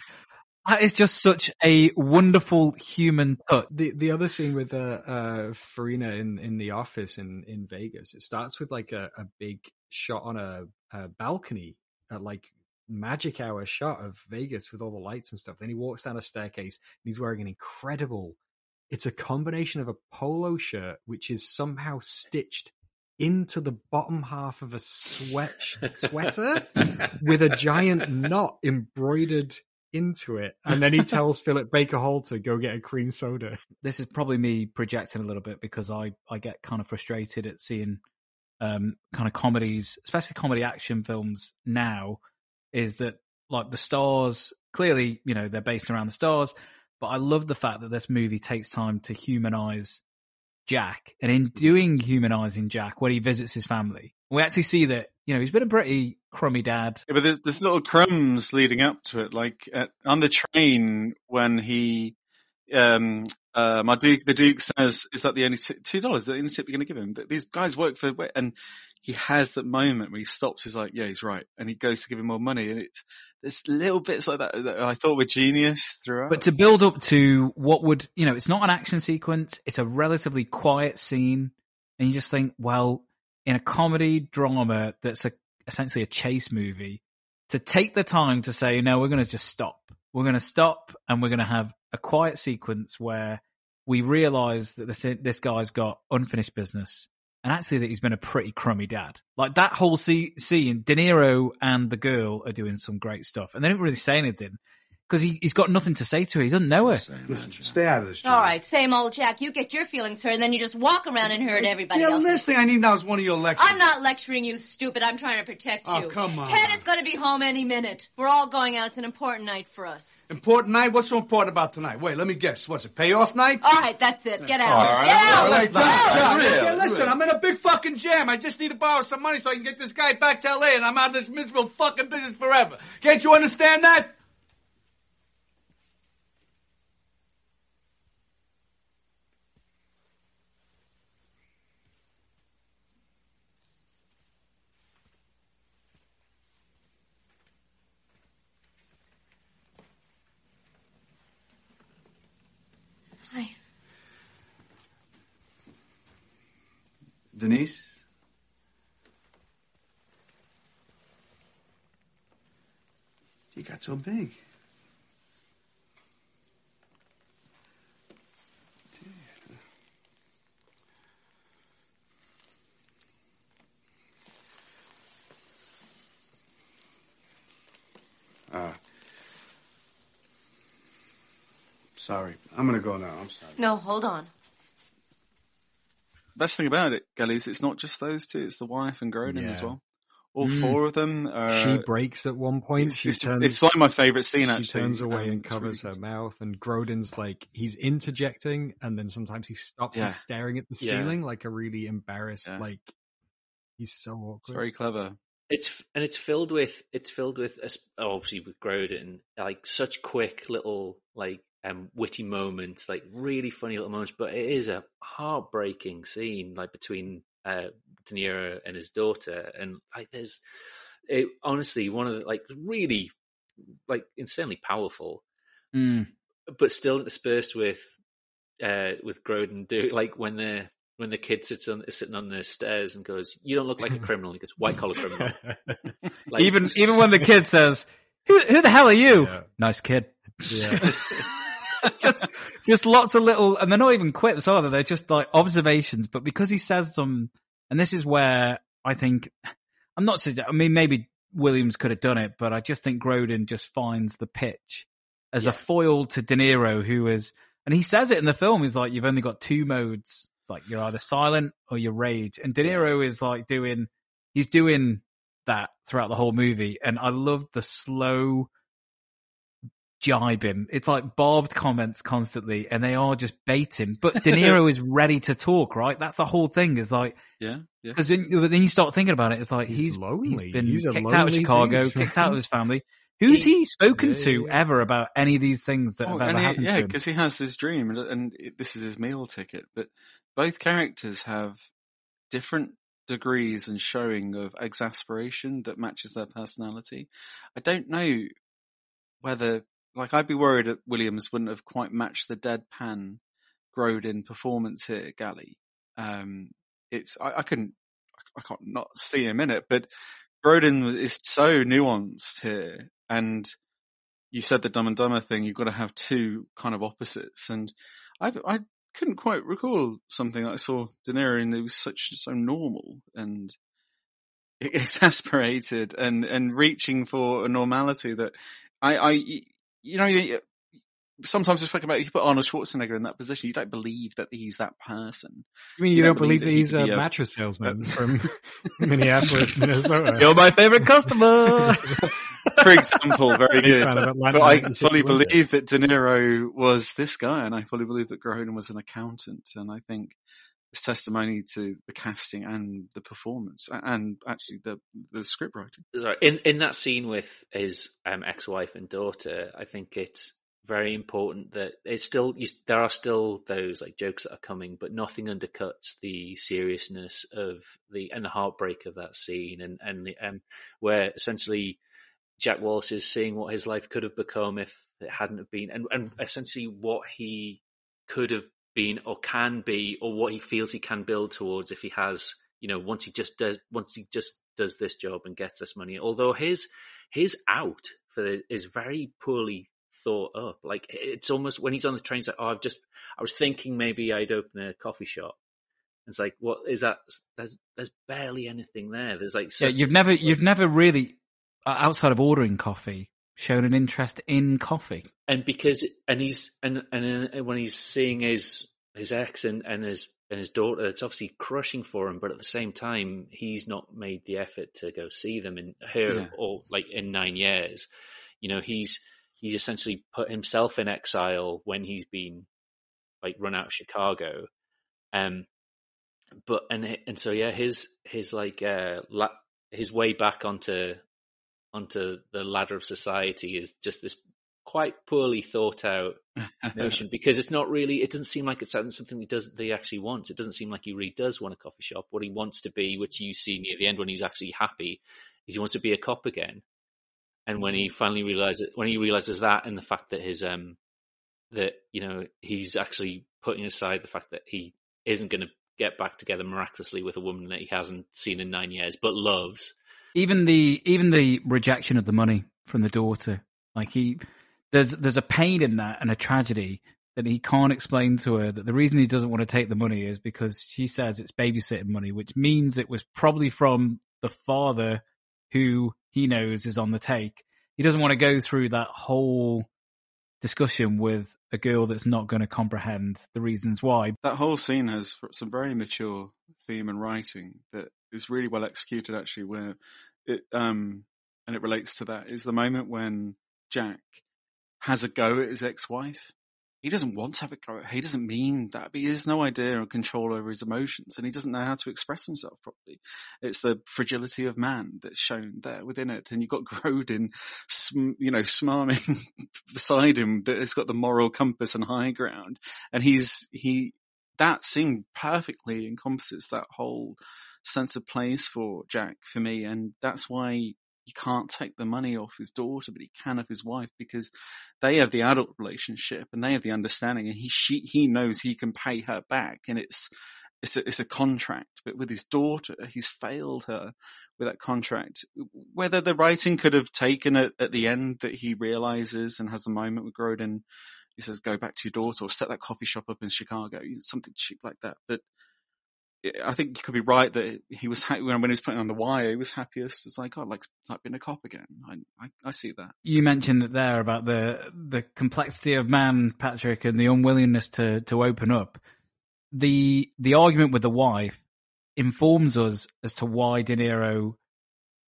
That is just such a wonderful human touch. The the other scene with uh, uh Farina in in the office in in Vegas, it starts with like a, a big shot on a, a balcony, a like magic hour shot of Vegas with all the lights and stuff. Then he walks down a staircase and he's wearing an incredible. It's a combination of a polo shirt which is somehow stitched into the bottom half of a sweat sweater with a giant knot embroidered into it. And then he tells Philip Baker Hall to go get a cream soda. This is probably me projecting a little bit because I, I get kind of frustrated at seeing um, kind of comedies, especially comedy action films now, is that like the stars, clearly, you know, they're based around the stars, but I love the fact that this movie takes time to humanize Jack. And in doing humanizing Jack, when he visits his family, we actually see that, you know, he's been a pretty crummy dad. Yeah, but there's, there's little crumbs leading up to it. Like at, on the train when he, um, uh, my Duke, the Duke says, is that the only t- two dollars? The only tip you're going to give him? These guys work for, and he has that moment where he stops. He's like, yeah, he's right. And he goes to give him more money. And it's, there's little bits like that that I thought were genius throughout. But to build up to what would, you know, it's not an action sequence. It's a relatively quiet scene. And you just think, well, in a comedy drama that's a, essentially a chase movie, to take the time to say, no, we're going to just stop. We're going to stop and we're going to have a quiet sequence where we realize that this, this guy's got unfinished business and actually that he's been a pretty crummy dad. Like that whole scene, De Niro and the girl are doing some great stuff, and they don't really say anything because he, he's got nothing to say to her. He doesn't know her. Listen, stay out of this. All right, same old Jack. You get your feelings hurt, and then you just walk around and hurt everybody Yeah, else. last thing I need now is one of your lectures. I'm not lecturing you, stupid. I'm trying to protect you. Oh, you. come on. Ted is going to be home any minute. We're all going out. It's an important night for us. Important night? What's so important about tonight? Wait, let me guess. What's it, payoff night? All right, that's it. Get out. All right, Get out. all right, Let's John, go. John, Real, yeah, listen, real. I'm in a big fucking jam. I just need to borrow some money so I can get this guy back to L.A. and I'm out of this miserable fucking business forever. Can't you understand that? Denise? You got so big. Uh, sorry. I'm gonna go now. I'm sorry. No, hold on. Best thing about it, Gully, is it's not just those two; it's the wife and Grodin as well. All Mm. four of them. Are, she breaks at one point. it's- she it's- turns. it's like my favourite scene, She actually. turns away Um, and covers really her mouth, and Grodin's like he's interjecting, and then sometimes he stops Yeah. and staring at the Yeah. ceiling like a really embarrassed, like he's so awkward. It's very clever. It's and it's filled with it's filled with obviously with Grodin like such quick little like um witty moments, like really funny little moments. But it is a heartbreaking scene, like between uh, De Niro and his daughter, and like there's it, honestly one of the like really like insanely powerful, Mm. but still interspersed with uh with Grodin do like when they're when the kid sits on is sitting on the stairs and goes, "You don't look like a criminal." He goes, "White collar criminal." Like, even even when the kid says, "Who who the hell are you?" Nice kid. Yeah. just just lots of little, and they're not even quips, are they? They're just like observations. But because he says them, and this is where I think I'm not. I mean, maybe Williams could have done it, but I just think Grodin just finds the pitch as a foil to De Niro, who is, and he says it in the film. He's like, "You've only got two modes. It's like you're either silent or you're rage." And De Niro is like doing, he's doing that throughout the whole movie, and I love the slow jibing. It's like barbed comments constantly, and they are just baiting. But De Niro is ready to talk, right? That's the whole thing. Is like, yeah, yeah. Because then, then you start thinking about it, it's like He's he's lonely. He's been He's kicked out of Chicago, dude, kicked out of his family. Who's he spoken Yeah, to yeah. ever about any of these things that Oh, have ever he- happened yeah, to him? because he has his dream, and, and it- this is his meal ticket. But both characters have different degrees and showing of exasperation that matches their personality. I don't know whether, like, I'd be worried that Williams wouldn't have quite matched the deadpan Grodin performance here, Gally. Um, it's I, I couldn't, I can't not see him in it, but Grodin is so nuanced here, and you said the Dumb and Dumber thing. You've got to have two kind of opposites, and I've, I couldn't quite recall something that I saw De Niro and it was such so normal and exasperated and and reaching for a normality that I I you know you- sometimes we speak about you put Arnold Schwarzenegger in that position you don't believe that he's that person. You mean you, don't believe that that he's could a a- mattress salesman from Minneapolis, Minnesota? You're my favorite customer. For example, very good. fan of Atlanta But I fully believe that De Niro was this guy, and I fully believe that Grodin was an accountant, and I think testimony to the casting and the performance, and actually the the script writing. Sorry, in in that scene with his um, ex-wife and daughter, I think it's very important that it's still you, there are still those like jokes that are coming, but nothing undercuts the seriousness of the and the heartbreak of that scene, and and the, um, where essentially Jack Walsh is seeing what his life could have become if it hadn't have been, and and essentially what he could have been or can be, or what he feels he can build towards if he has, you know, once he just does, once he just does this job and gets this money. Although his his out for is very poorly thought up. Like it's almost when he's on the train, it's like, oh, I've just, I was thinking maybe I'd open a coffee shop. It's like, what is that? There's there's barely anything there. There's like, yeah, you've never you've never really outside of ordering coffee shown an interest in coffee. and because and he's and and uh, when he's seeing his his ex and and his and his daughter, it's obviously crushing for him. But at the same time, he's not made the effort to go see them in her Yeah. or like in nine years. You know, he's he's essentially put himself in exile when he's been like run out of Chicago. Um, but and and so yeah, his his like uh la- his way back onto onto the ladder of society is just this quite poorly thought out notion because it's not really it doesn't seem like it's something he does that he actually wants. It doesn't seem like he really does want a coffee shop. What he wants to be which you see near the end when he's actually happy is he wants to be a cop again. And when he finally realizes when he realizes that and the fact that his um that you know he's actually putting aside the fact that he isn't going to get back together miraculously with a woman that he hasn't seen in nine years but loves Even the even the rejection of the money from the daughter, like he there's there's a pain in that and a tragedy that he can't explain to her that the reason he doesn't want to take the money is because she says it's babysitting money, which means it was probably from the father who he knows is on the take. He doesn't want to go through that whole discussion with a girl that's not going to comprehend the reasons why. That whole scene has some very mature theme and writing that is really well executed. Actually, where it um and it relates to that is the moment when Jack has a go at his ex-wife. He doesn't want to have a go. He doesn't mean that, but he has no idea or control over his emotions, and he doesn't know how to express himself properly. It's the fragility of man that's shown there within it, and you've got Grodin, you know, smarming beside him that has got the moral compass and high ground, and he's he that scene perfectly encompasses that whole sense of place for Jack for me, and that's why he can't take the money off his daughter, but he can of his wife because they have the adult relationship and they have the understanding, and he she he knows he can pay her back, and it's it's a, it's a contract. But with his daughter, he's failed her with that contract. Whether the writing could have taken it at the end that he realizes and has the moment with Grodin, he says, "Go back to your daughter or set that coffee shop up in Chicago," something cheap like that. But I think you could be right that he was happy when he was putting on the wire. He was happiest. It's like, oh, like like being a cop again. I, I I see that. You mentioned it there about the the complexity of man, Patrick, and the unwillingness to to open up. The the argument with the wife informs us as to why De Niro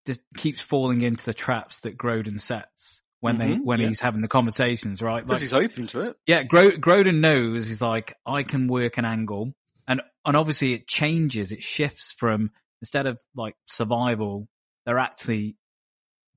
just keeps falling into the traps that Grodin sets when they Mhm, when yeah. he's having the conversations, right? Because he's open to it. Yeah, Gro- Grodin knows he's like, I can work an angle, and and obviously it changes, it shifts from instead of like survival, they're actually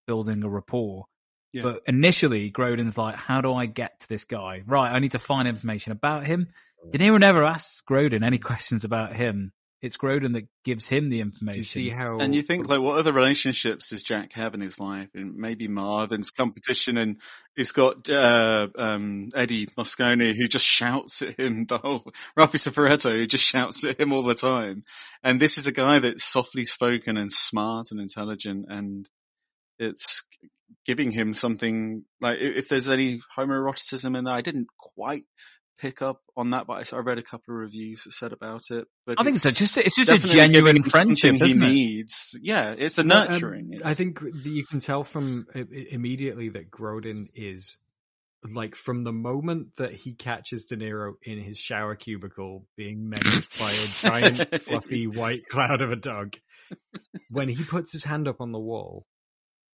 building a rapport. Yeah. But initially, Grodin's like, how do I get to this guy? Right, I need to find information about him. Oh. De Niro never asks Grodin any questions about him. It's Grodin that gives him the information. You see how? And you think like, what other relationships does Jack have in his life? And maybe Marvin's competition, and he's got uh, um, Eddie Moscone who just shouts at him. The whole Ralphie Cifaretto who just shouts at him all the time. And this is a guy that's softly spoken and smart and intelligent, and it's giving him something like if there's any homoeroticism in there. I didn't quite pick up on that, but I, I read a couple of reviews that said about it. But I think so. it's Just it's just a genuine friendship, he it? needs. Yeah, it's a um, nurturing. I think you can tell from immediately that Grodin is like from the moment that he catches De Niro in his shower cubicle being menaced by a giant fluffy white cloud of a dog. When he puts his hand up on the wall,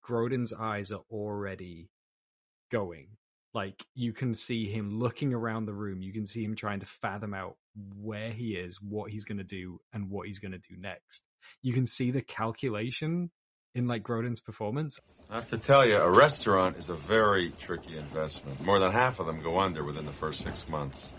Grodin's eyes are already going. Like you can see him looking around the room. You can see him trying to fathom out where he is, what he's going to do, and what he's going to do next. You can see the calculation in like Grodin's performance. I have to tell you, a restaurant is a very tricky investment. More than half of them go under within the first six months.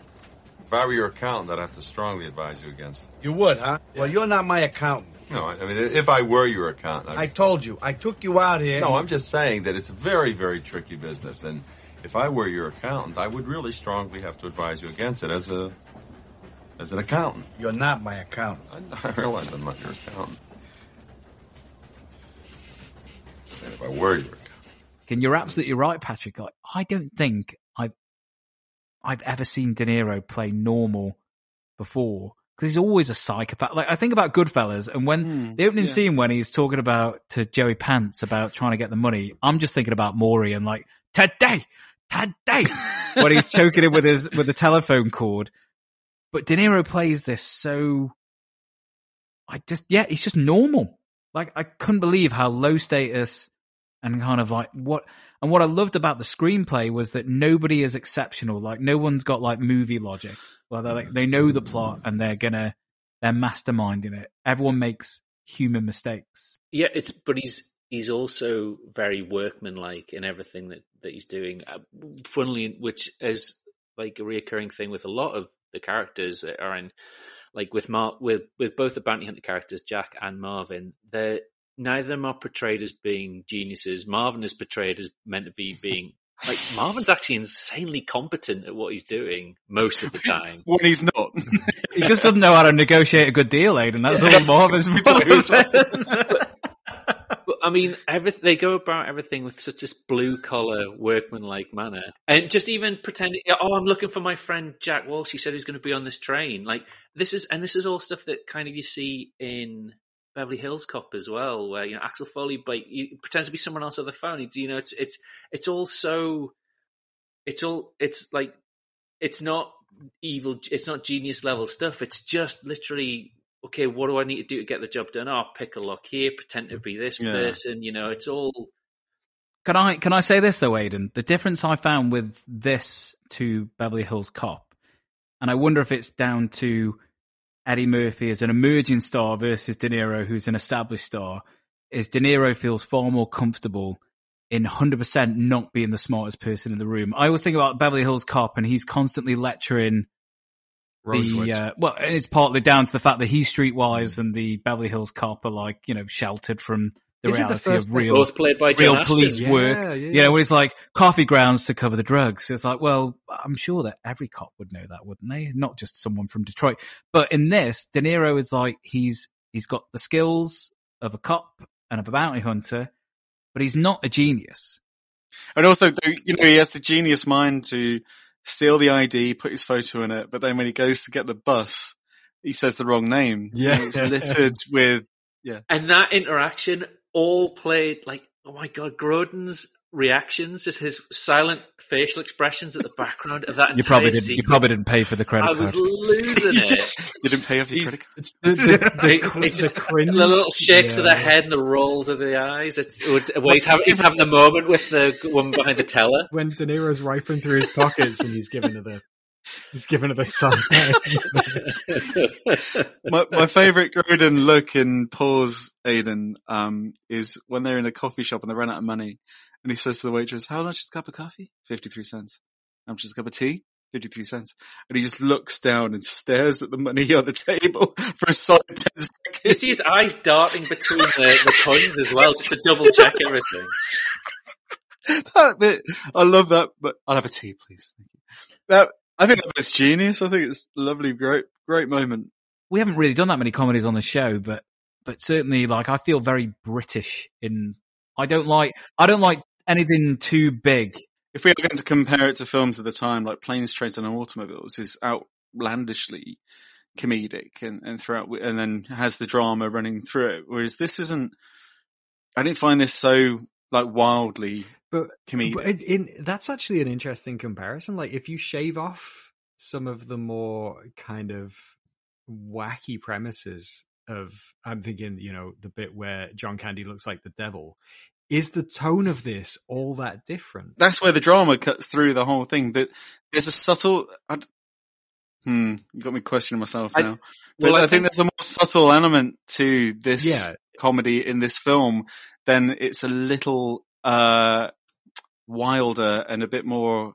If I were your accountant, I'd have to strongly advise you against it. You would, huh? Well, you're not my accountant. No, I I mean, if I were your accountant, I I'd... told you. I took you out here. No, I'm just saying that it's a very, very tricky business, and if I were your accountant, I would really strongly have to advise you against it as a as an accountant. You're not my accountant. I, I realize I'm not your accountant. Saying if I were your accountant. And you're absolutely right, Patrick. Like, I don't think I've I've ever seen De Niro play normal before because he's always a psychopath. Like I think about Goodfellas, and when hmm, the opening yeah. scene when he's talking about to Joey Pants about trying to get the money, I'm just thinking about Maury and like today, today, when he's choking him with his with the telephone cord. But De Niro plays this so. I just yeah, he's just normal. Like I couldn't believe how low status and kind of like what and what I loved about the screenplay was that nobody is exceptional. Like no one's got like movie logic. Well, they like they know the plot and they're gonna they're masterminding it. Everyone makes human mistakes. Yeah, it's but he's he's also very workmanlike in everything that that he's doing. Uh, funnily, which is like a reoccurring thing with a lot of the characters that are in, like with Mar with with both the bounty hunter characters, Jack and Marvin. They're neither of them are portrayed as being geniuses. Marvin is portrayed as meant to be being. Like Marvin's actually insanely competent at what he's doing most of the time. when he's not. He just doesn't know how to negotiate a good deal, Aidan. That's Yes. all Marvin's But, I mean, they go about everything with such this blue collar, workmanlike manner, and just even pretending, "Oh, I'm looking for my friend Jack Walsh. He said he's going to be on this train." Like this is, and this is all stuff that kind of you see in Beverly Hills Cop as well, where you know Axel Foley, but he pretends to be someone else on the phone. He, you know, it's it's it's all so, it's all it's like, it's not evil. It's not genius level stuff. It's just literally okay, what do I need to do to get the job done? Oh, pick a lock here, pretend to be this Yeah. person. You know, it's all. Can I can I say this though, Aidan? The difference I found with this to Beverly Hills Cop, and I wonder if it's down to Eddie Murphy as an emerging star versus De Niro, who's an established star, is De Niro feels far more comfortable in 100% not being the smartest person in the room. I always think about Beverly Hills Cop, and he's constantly lecturing Rosewood. the uh, well, and it's partly down to the fact that he's streetwise and the Beverly Hills Cop are like you know sheltered from the Is it the reality first of thing- real, Both played by real John Ashton. police Yeah, work. yeah, You yeah. know, where it's like coffee grounds to cover the drugs. It's like, well, I'm sure that every cop would know that, wouldn't they? Not just someone from Detroit. But in this, De Niro is like he's he's got the skills of a cop and of a bounty hunter, but he's not a genius. And also, you know, he has the genius mind to steal the ID, put his photo in it, but then when he goes to get the bus, he says the wrong name. Yeah. And it's littered with, yeah. And that interaction all played like, oh my god, Grodin's reactions, just his silent facial expressions at the background of that entire You probably didn't. Sequence. You probably didn't pay for the credit I was card. losing it. You didn't pay off the He's- credit card. It's the, the, He- the, he just- the the little shakes of the head and the rolls of the eyes. It's, where he's, having, he's having the moment with the woman behind the teller. when De Niro's rifling through his pockets and he's giving her the he's giving her the sign. my my favorite Grodin look in Pause Aidan um is when they're in a coffee shop and they run out of money and he says to the waitress, How much is a cup of coffee? Fifty three cents. How much is a cup of tea? Fifty three cents. And he just looks down and stares at the money on the table for a solid ten seconds. You see his eyes darting between the, the coins as well, just to double check everything. that bit, I love that, but I'll have a tea, please. That, I think that bit's genius. I think it's a lovely, great, great moment. we haven't really done that many comedies on the show, but but certainly like I feel very British in. I don't like I don't like anything too big. If we are going to compare it to films of the time, like Planes, Trains and Automobiles is outlandishly comedic and, and throughout, and then has the drama running through it. Whereas this isn't, I didn't find this so like wildly But, comedic. but in, that's actually an interesting comparison. Like if you shave off some of the more kind of wacky premises of, I'm thinking, you know, the bit where John Candy looks like the devil. Is the tone of this all that different? That's where the drama cuts through the whole thing, but there's a subtle, I, hmm, you got me questioning myself I- now. But well, I, I think think- there's a more subtle element to this Yeah. comedy in this film then it's a little, uh, wilder and a bit more,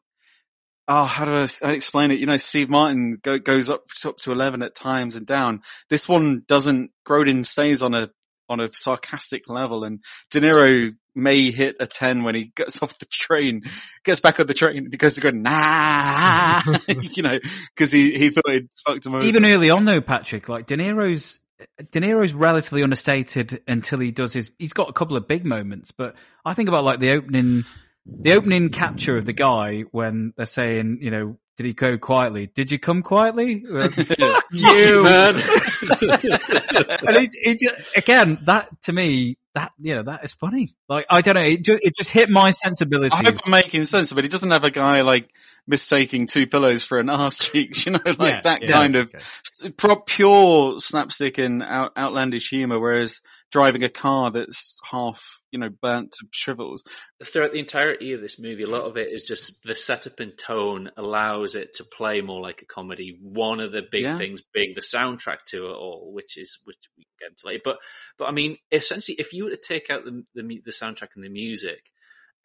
oh, how do I explain it? You know, Steve Martin go, goes up, up to 11 at times and down. This one doesn't, Grodin stays on a, on a sarcastic level and De Niro may hit a 10 when he gets off the train, gets back on the train and he goes to go, nah, you know, cause he, he thought he'd fucked him over. Even early on though, Patrick, like De Niro's De Niro's relatively understated until he does his. He's got a couple of big moments, but I think about like the opening, the opening capture of the guy when they're saying, you know, did he go quietly? Did you come quietly? Uh, Fuck you, man. and it, it just, again, that to me, that you know, that is funny. Like I don't know, it just, it just hit my sensibilities. I hope I'm making sense of it. He doesn't have a guy like mistaking two pillows for an ass cheeks, you know, like Yeah, that yeah, kind of okay. pro- pure slapstick and out- outlandish humor, whereas driving a car that's half, you know, burnt to shrivels. Throughout the entirety of this movie, a lot of it is just the setup and tone allows it to play more like a comedy. One of the big Yeah. things being the soundtrack to it all, which is which we can get into later. But but I mean, essentially, if you were to take out the the, the soundtrack and the music,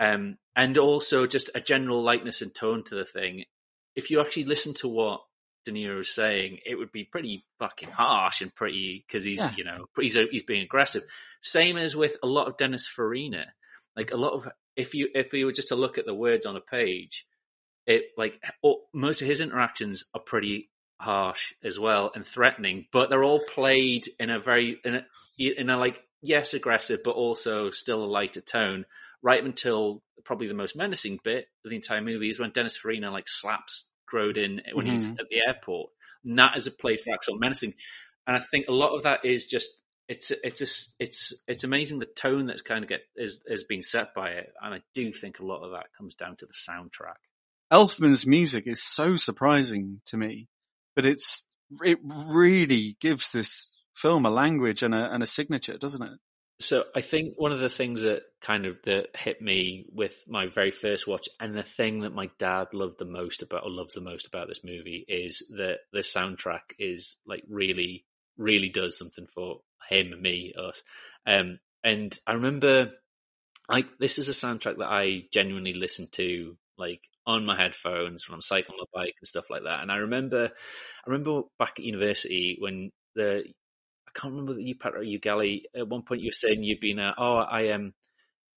um, and also just a general lightness and tone to the thing, if you actually listen to what De Niro's saying, it would be pretty fucking harsh and pretty because he's Yeah. you know he's he's being aggressive. Same as with a lot of Dennis Farina, like a lot of if you if you were just to look at the words on a page, it like all, most of his interactions are pretty harsh as well and threatening, but they're all played in a very in a in a like yes aggressive but also still a lighter tone. Right until probably the most menacing bit of the entire movie is when Dennis Farina like slaps Grodin when he's Mhm. at the airport. And that is a play for actual menacing. And I think a lot of that is just it's it's just, it's it's amazing the tone that's kind of get is has been set by it, and I do think a lot of that comes down to the soundtrack. Elfman's music is so surprising to me, but it's, it really gives this film a language and a, and a signature, doesn't it? So I think one of the things that kind of that hit me with my very first watch, and the thing that my dad loved the most about or loves the most about this movie is that the soundtrack is like really, really does something for him, me, us. Um, and I remember, like, this is a soundtrack that I genuinely listen to, like, on my headphones when I'm cycling my bike and stuff like that. And I remember, I remember back at university when the can't remember that you, Pat, or you, Gally. At one point, you were saying you'd been, uh, oh, I am, um,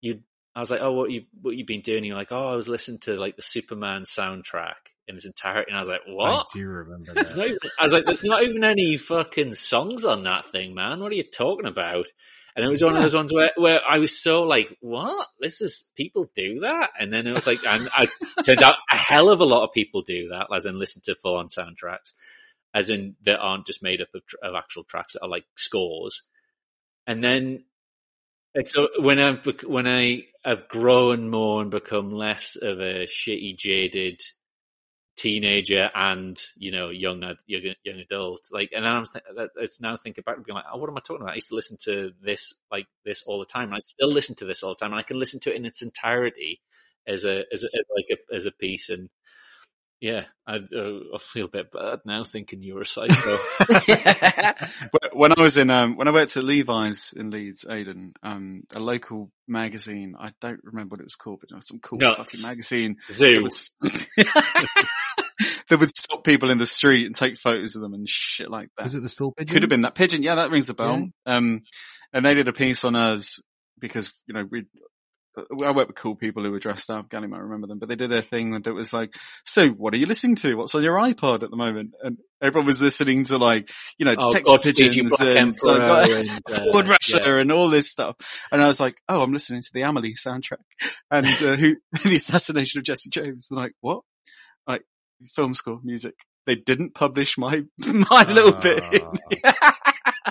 you. I was like, oh, what you, what you been doing? You're like, oh, I was listening to like the Superman soundtrack in its entirety, and I was like, what? I do remember that. not I was like, there's not even any fucking songs on that thing, man. What are you talking about? And it was one of those ones where, where I was so like, what? This is, people do that? And then it was like, and I, turns out a hell of a lot of people do that, as in listen to full on soundtracks, as in that aren't just made up of, of actual tracks that are like scores. And then So when I when I have grown more and become less of a shitty, jaded teenager and you know young young, young adult, like, and I'm th- it's now thinking back and being like, oh, what am I talking about? I used to listen to this like this all the time, and I still listen to this all the time, and I can listen to it in its entirety as a as a, like a as a piece and yeah, I, uh, I feel a bit bad now thinking you were a psycho. when I was in, um, when I worked at Levi's in Leeds, Aidan, um, a local magazine, I don't remember what it was called, but it was some cool Nuts. fucking magazine. Zoo. That would, would stop people in the street and take photos of them and shit like that. Was it the Stool Pigeon? Could have been that pigeon. Yeah, that rings a bell. Um, and they did a piece on us because, you know, we, I work with cool people who were dressed up. Gally might remember them, but they did a thing that was like, "So, what are you listening to? What's on your iPod at the moment?" And everyone was listening to like, you know, Oh, Detective Godspeed You Pigeons Black and, Emperor and, uh, Russia yeah. and all this stuff. And I was like, "Oh, I'm listening to the Amelie soundtrack and uh, who the assassination of Jesse James." And like, what? Like film score music. They didn't publish my my little bit.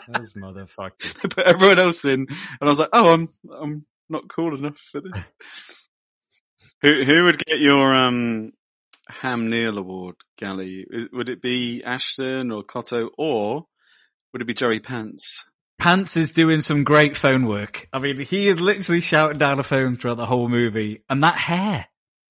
Those motherfuckers. They put everyone else in, and I was like, "Oh, I'm I'm not cool enough for this." who who would get your um Ham Neil Award, Gally? Would it be Ashton or Kotto, or would it be Joey Pants? Pants is doing some great phone work. I mean, he is literally shouting down the phone throughout the whole movie, and that hair,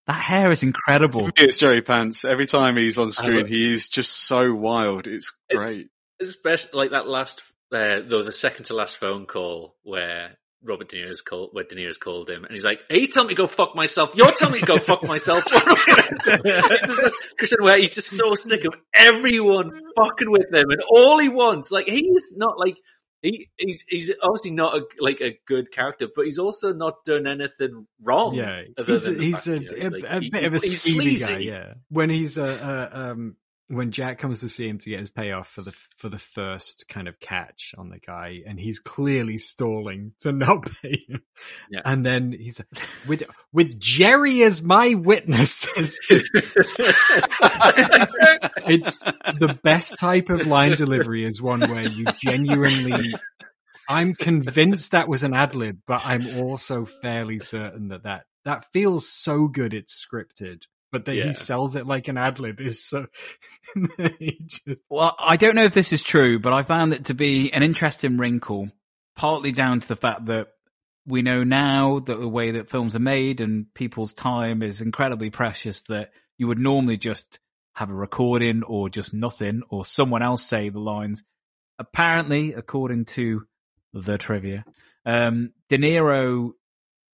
that hair is incredible. It's Joey Pants. Every time he's on screen, would- he is just so wild. It's great. It's best like that last, uh, though the second to last phone call where Robert De Niro's called, where De Niro's called him, and he's like, "He's telling me to go fuck myself. You're telling me to go fuck myself." it's just Christian where he's just so sick of everyone fucking with him, and all he wants, like, he's not like. He, he's he's obviously not a, like a good character, but he's also not done anything wrong. Yeah, he's, than the he's a, a, like, a he- bit of a he's skeevy guy. sleazy. Yeah, when he's uh, um when Jack comes to see him to get his payoff for the for the first kind of catch on the guy, and he's clearly stalling to not pay him. Yeah. And then he's with with Jerry as my witness. It's, it's the best type of line delivery is one where you genuinely I'm convinced that was an ad lib, but I'm also fairly certain that that, that feels so good it's scripted. But that Yeah. he sells it like an ad lib is so. just- Well, I don't know if this is true, but I found it to be an interesting wrinkle, partly down to the fact that we know now that the way that films are made and people's time is incredibly precious that you would normally just have a recording or just nothing or someone else say the lines. Apparently, according to the trivia, um, De Niro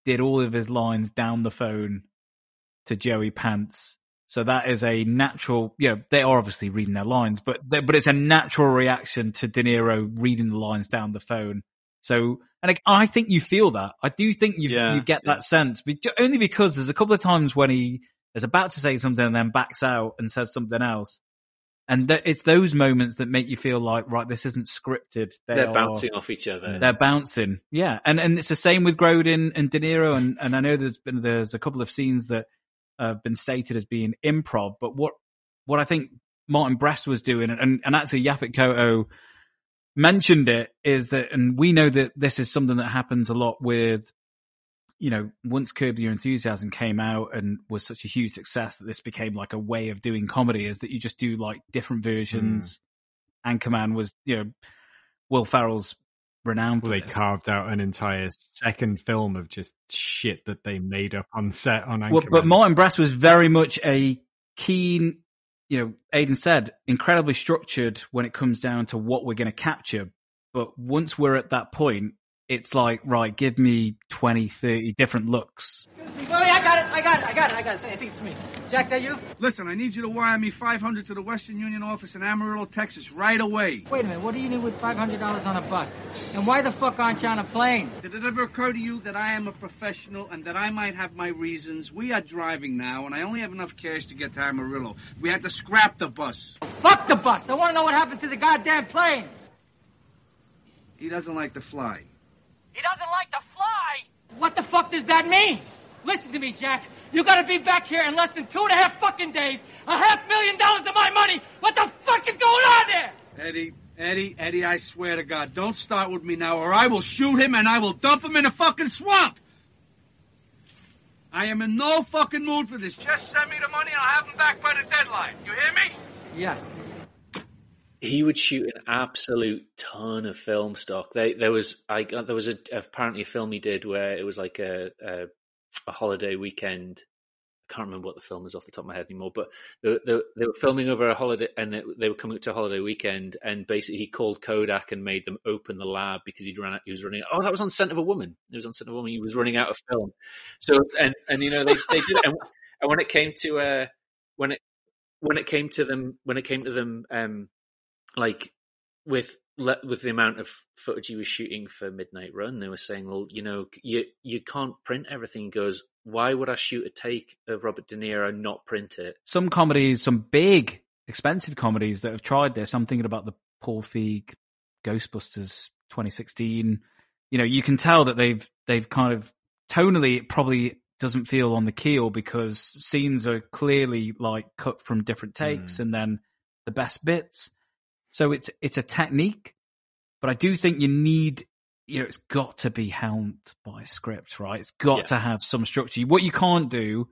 did all of his lines down the phone to Joey Pants. So that is a natural, you know, they are obviously reading their lines, but they- but it's a natural reaction to De Niro reading the lines down the phone. So, and I, I think you feel that. I do think you Yeah, you get that sense, but only because there's a couple of times when he is about to say something and then backs out and says something else. And th- it's those moments that make you feel like, right, this isn't scripted. They They're are- bouncing off each other. they're bouncing, yeah, and and it's the same with Grodin and De Niro, and and I know there's been there's a couple of scenes that have been stated as being improv, but what what I think Martin Brest was doing, and and actually Yaphet Kotto mentioned it, is that, and we know that this is something that happens a lot with, you know, once Curb Your Enthusiasm came out and was such a huge success that this became like a way of doing comedy, is that you just do like different versions. Mm. Anchorman was, you know, Will Ferrell's renowned for They this. carved out an entire second film of just shit that they made up on set on Well, but Martin Brest was very much a keen, you know, Aidan said, incredibly structured when it comes down to what we're going to capture. But once we're at that point, it's like, right, give me 20, 30 different looks. Wait, wait, I got it, I got it, I got it, I got it. I think it's me. Jack, that you? Listen, I need you to wire me 500 to the Western Union office in Amarillo, Texas, right away. Wait a minute, what do you need with $500 on a bus? And why the fuck aren't you on a plane? Did it ever occur to you that I am a professional and that I might have my reasons? We are driving now, and I only have enough cash to get to Amarillo. We had to scrap the bus. Fuck the bus! I want to know what happened to the goddamn plane! He doesn't like to fly. He doesn't like to fly! What the fuck does that mean? Listen to me, Jack. You gotta be back here in less than two and a half fucking days. A half million dollars of my money! What the fuck is going on there? Eddie, Eddie, Eddie, I swear to God, don't start with me now, or I will shoot him and I will dump him in a fucking swamp! I am in no fucking mood for this. Just send me the money and I'll have him back by the deadline. You hear me? Yes. he would shoot an absolute ton of film stock. They, there was, I got, there was a, apparently a film he did where it was like a, a, a holiday weekend. I can't remember what the film is off the top of my head anymore, but they, they, they were filming over a holiday and they, they were coming to a holiday weekend and basically he called Kodak and made them open the lab because he'd run out, he was running out. Oh, that was on Scent of a Woman. It was on Scent of a Woman. He was running out of film. So, and, and you know, they, they did. And, and when it came to, uh, when it, when it came to them, when it came to them, um, like with le- with the amount of footage he was shooting for Midnight Run, they were saying, "Well, you know, you you can't print everything." He goes, "Why would I shoot a take of Robert De Niro and not print it?" Some comedies, some big, expensive comedies that have tried this. I'm thinking about the Paul Feig Ghostbusters 2016. You know, you can tell that they've they've kind of tonally it probably doesn't feel on the keel because scenes are clearly like cut from different takes hmm. and then the best bits. So it's it's a technique, but I do think you need you know it's got to be helmed by script, right? It's got Yeah. to have some structure. What you can't do,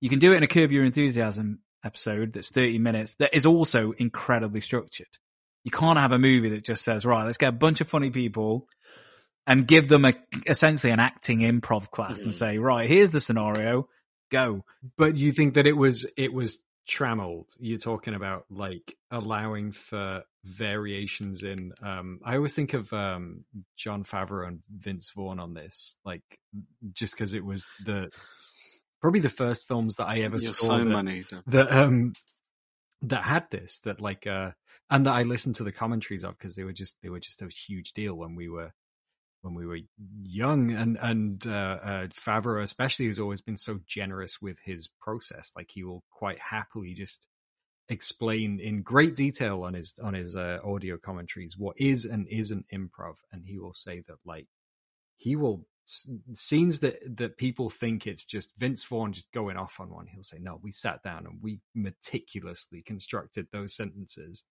you can do it in a Curb Your Enthusiasm episode that's 30 minutes that is also incredibly structured. You can't have a movie that just says, right, let's get a bunch of funny people and give them a essentially an acting improv class and mm-hmm. say, right, here's the scenario, go. But you think that it was it was trammeled? You're talking about like allowing for variations in. Um, I always think of um, Jon Favreau and Vince Vaughn on this, like just because it was the probably the first films that I ever You have saw so that, Deb. that um that had this that like uh and that I listened to the commentaries of because they were just they were just a huge deal when we were when we were young and and uh, uh Favreau especially has always been so generous with his process. Like he will quite happily just explain in great detail on his on his uh, audio commentaries what is and isn't improv and he will say that like he will scenes that that people think it's just Vince Vaughn just going off on one he'll say no we sat down and we meticulously constructed those sentences.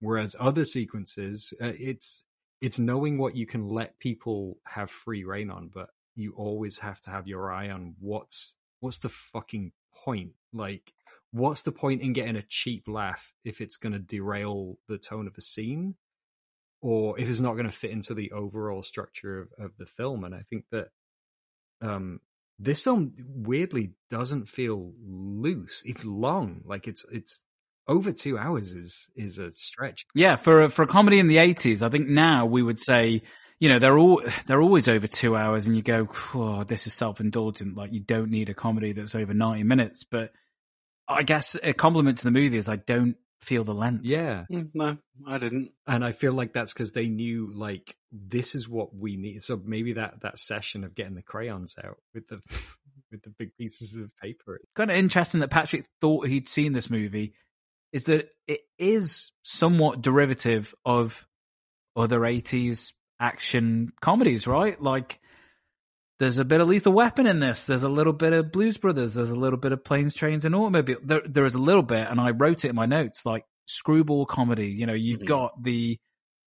Whereas other sequences uh, it's it's knowing what you can let people have free reign on but you always have to have your eye on what's what's the fucking point? Like what's the point in getting a cheap laugh if it's going to derail the tone of a scene? Or if it's not going to fit into the overall structure of, of the film? And i think that um this film weirdly doesn't feel loose. It's long. Like it's it's over two hours is is a stretch Yeah, for a, for a comedy in the eighties, I think now we would say, you know, they're all they're always over two hours, and you go, oh, this is self indulgent. Like you don't need a comedy that's over ninety minutes. But I guess a compliment to the movie is I don't feel the length. yeah Mm, no, I didn't. and I feel like that's because they knew like this is what we need. So maybe that that session of getting the crayons out with the with the big pieces of paper. kind of interesting that Patrick thought he'd seen this movie is that it is somewhat derivative of other 80s action comedies, right? Like there's a bit of Lethal Weapon in this. There's a little bit of Blues Brothers. There's a little bit of Planes, Trains, and Automobile. There, there is a little bit, and I wrote it in my notes, like screwball comedy. You know, you've Mhm. got the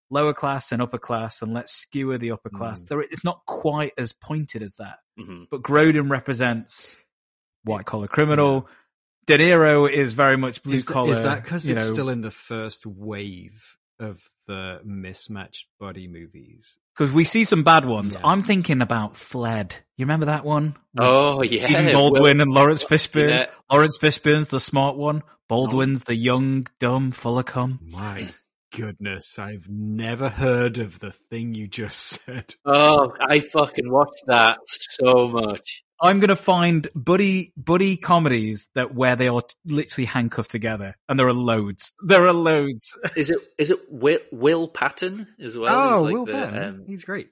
lower class and upper class, and let's skewer the upper class. There, it's not quite as pointed as that. Mhm. But Grodin represents white collar criminal. De Niro is very much blue Is, th- collar. is that because you it's know, still in the first wave of the mismatched buddy movies? because we see some bad ones. Yeah. I'm thinking about Fled. You remember that one? With Oh yeah, Eden Baldwin Will- and Laurence Fishburne. Yeah. Laurence Fishburne's the smart one. Baldwin's the young, dumb, full of cum. My goodness, I've never heard of the thing you just said. Oh, I fucking watched that so much. I'm gonna find buddy buddy comedies that where they are literally handcuffed together, and there are loads. There are loads. Is it is it Will, Will Patton as well? oh, He's like Will the, Patton, um, he's great.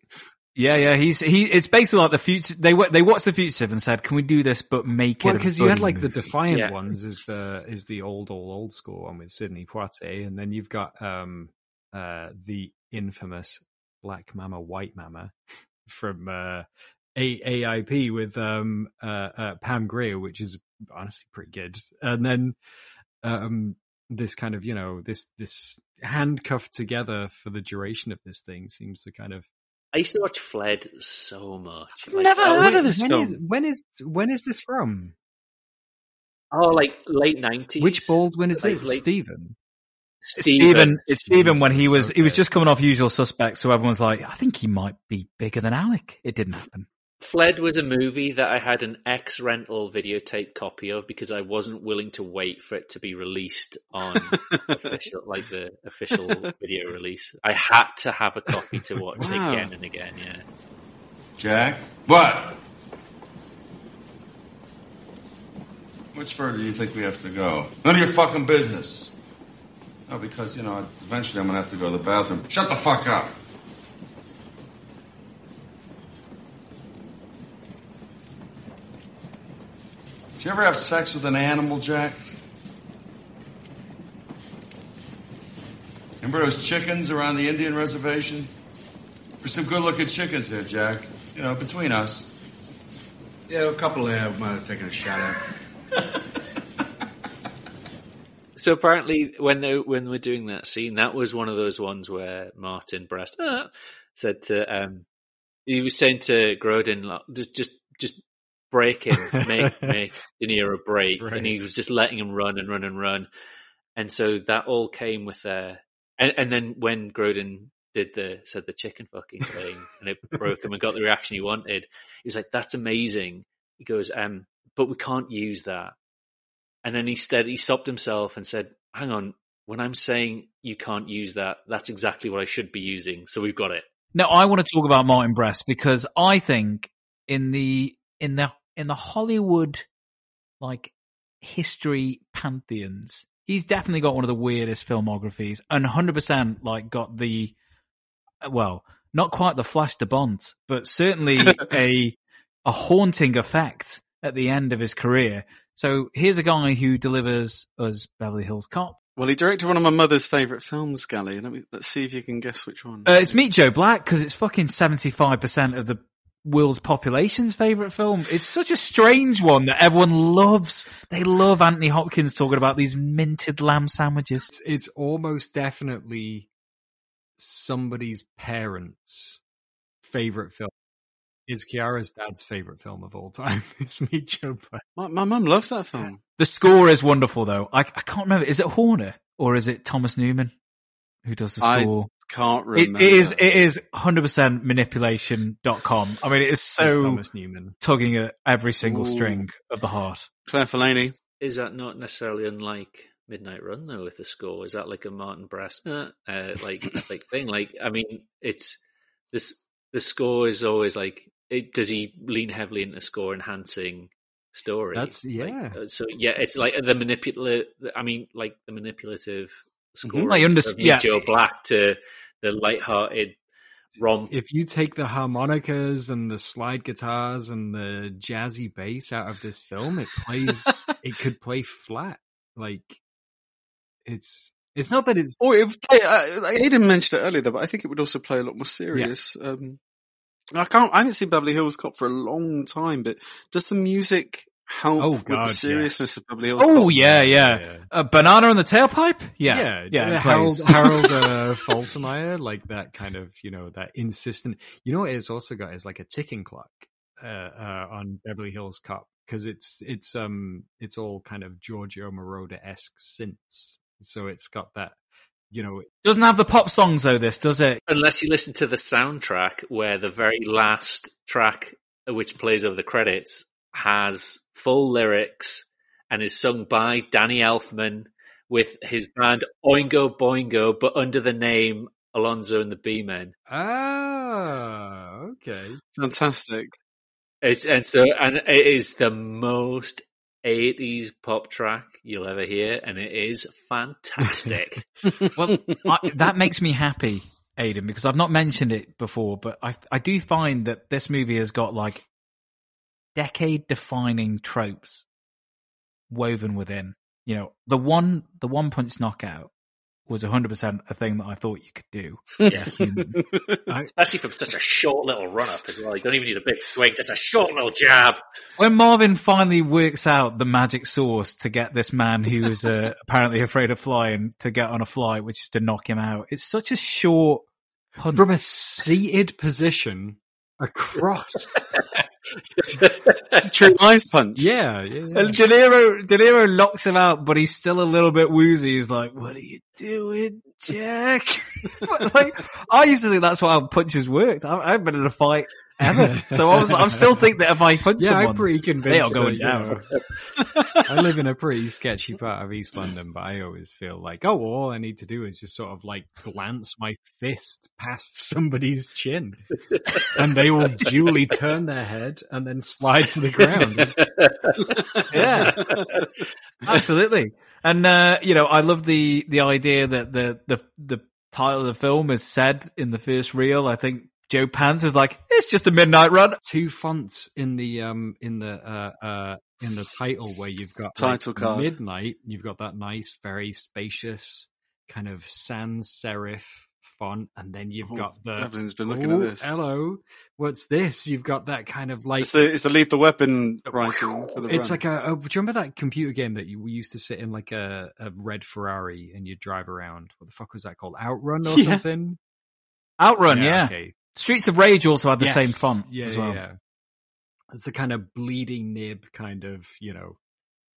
Yeah, yeah. He's he. It's basically like the future. They wa- they watched the future and said, "Can we do this but make Well, it?" because you had buddy like the? Defiant Yeah. ones is the is the old old old school one with Sidney Poitier, and then you've got um uh the infamous Black Mama White Mama from uh A- AIP with um uh, uh Pam Grier, which is honestly pretty good, and then um this kind of you know this this handcuffed together for the duration of this thing seems to kind of I used to watch Fled so much. Never oh, heard of this when film. is, when is when is this from? Oh, like late nineties. Which Baldwin is Like it? late- Stephen. Stephen, it's Stephen when he Jesus, was he was just coming off Usual Suspects, so everyone's like, I think he might be bigger than Alec. It didn't happen. Fled was a movie that I had an ex rental videotape copy of because I wasn't willing to wait for it to be released on official, like the official video release. I had to have a copy to watch Wow. again and again. Yeah. Jack? What? Which further do you think we have to go? None of your fucking business. No, because, you know, eventually I'm gonna have to go to the bathroom. Shut the fuck up! Did you ever have sex with an animal, Jack? Remember those chickens around the Indian reservation? There's some good looking chickens there, Jack. You know, between us. Yeah, a couple there might have taken a shot at. So apparently, when they when we're doing that scene, that was one of those ones where Martin Brest uh, said to um, he was saying to Grodin, like, just just just break him, make make De Niro break, Right. and he was just letting him run and run and run, and so that all came with uh, and and then when Grodin did the said the chicken fucking thing, and it broke him and got the reaction he wanted, he was like, "That's amazing." He goes, um, but we can't use that. And then instead he stopped himself and said, hang on, when I'm saying you can't use that, that's exactly what I should be using. So we've got it. Now I want to talk about Martin Brest because I think in the in the in the Hollywood like history pantheons, he's definitely got one of the weirdest filmographies and 100% like got the well, not quite the flash de Bont, but certainly a a haunting effect at the end of his career. So here's a guy who delivers us Beverly Hills Cop. Well, he directed one of my mother's favourite films, Gally. Let me, let's see if you can guess which one. Uh, it's Meet Joe Black because it's fucking 75% of the world's population's favorite film. It's such a strange one that everyone loves. They love Anthony Hopkins talking about these minted lamb sandwiches. It's, it's almost definitely somebody's parents' favorite film. Is Kiara's dad's favorite film of all time? It's Meet Joe Black. My, my mum loves that film. The score is wonderful though. I, I can't remember. Is it Horner or is it Thomas Newman who does the I score? Can't remember. it is, it is 100% manipulation.com. I mean, it is so Thomas Newman. tugging at every single Ooh. string of the heart. Claire Forlani. Is that not necessarily unlike Midnight Run though with the score? Is that like a Martin Brest uh, uh, like like thing? Like I mean, it's this the score is always like it, does he lean heavily into score enhancing story? That's yeah. Uh, So yeah, it's like the manipulative. I mean, like the manipulative score I under- of Meet yeah. Joe Black to the light-hearted romp. If you take the harmonicas and the slide guitars and the jazzy bass out of this film, it plays. it could play flat. Like it's. It's not that it's. Oh, it would play, uh, Aidan mentioned it earlier, though, but I think it would also play a lot more serious. Um, I can't. I haven't seen Beverly Hills Cop for a long time, but does the music help Oh, with God, the yes. of Beverly Hills Oh yeah, yeah. yeah. A banana in the tailpipe? Yeah, yeah, yeah. yeah Harold, plays. Harold uh, Faltermeyer, like that kind of, you know, that insistent. You know what it's also got is like a ticking clock uh, uh, on Beverly Hills Cop because it's it's um it's all kind of Giorgio Moroder esque synths, so it's got that, you know, it Doesn't have the pop songs though. This does it? Unless you listen to the soundtrack, where the very last track, uh, which plays over the credits, has full lyrics and is sung by Danny Elfman with his band Oingo Boingo, but under the name Alonzo and the B-Men. ah, okay, Fantastic. It's, and so, and it is the most 80s pop track you'll ever hear, and it is fantastic. Well, I, that makes me happy, Aidan, because I've not mentioned it before, but I I do find that this movie has got like decade defining tropes woven within. You know, the one the one punch knockout was 100% a thing that I thought you could do. Yeah. Especially from such a short little run up as well. You don't even need a big swing, just a short little jab. When Marvin finally works out the magic sauce to get this man who's uh, apparently afraid of flying to get on a flight, which is to knock him out, it's such a short punch. From a seated position across. True ice punch. Yeah, yeah, yeah. And De Niro, De Niro locks him out, but he's still a little bit woozy. He's like, "What are you doing, Jack?" like, I used to think that's how punches worked. I, I haven't been in a fight ever, so I was, I'm still think that if I punch Yeah, someone, I'm pretty convinced. they are going down. you know, I live in a pretty sketchy part of East London, but I always feel like, oh, well, all I need to do is just sort of like glance my fist past somebody's chin, and they will duly turn their head and then slide to the ground. yeah, absolutely. And uh, you know, I love the the idea that the the the title of the film is said in the first reel. I think Joe Pants is like, it's just a midnight run. Two fonts in the um in the uh uh in the title where you've got Title like, card. midnight. You've got that nice, very spacious kind of sans serif font, and then you've Oh, got the. Devlin's been looking at "Oh, this." Hello, what's this? You've got that kind of like It's the it's the lethal weapon writing for the it's run. like a, a. Do you remember that computer game that you we used to sit in like a, a red Ferrari and you'd drive around? What the fuck was that called? Outrun or Yeah. something? Outrun, yeah. okay. Streets of Rage also had the Yes. same font Yeah, as yeah, well. yeah. It's the kind of bleeding nib kind of, you know.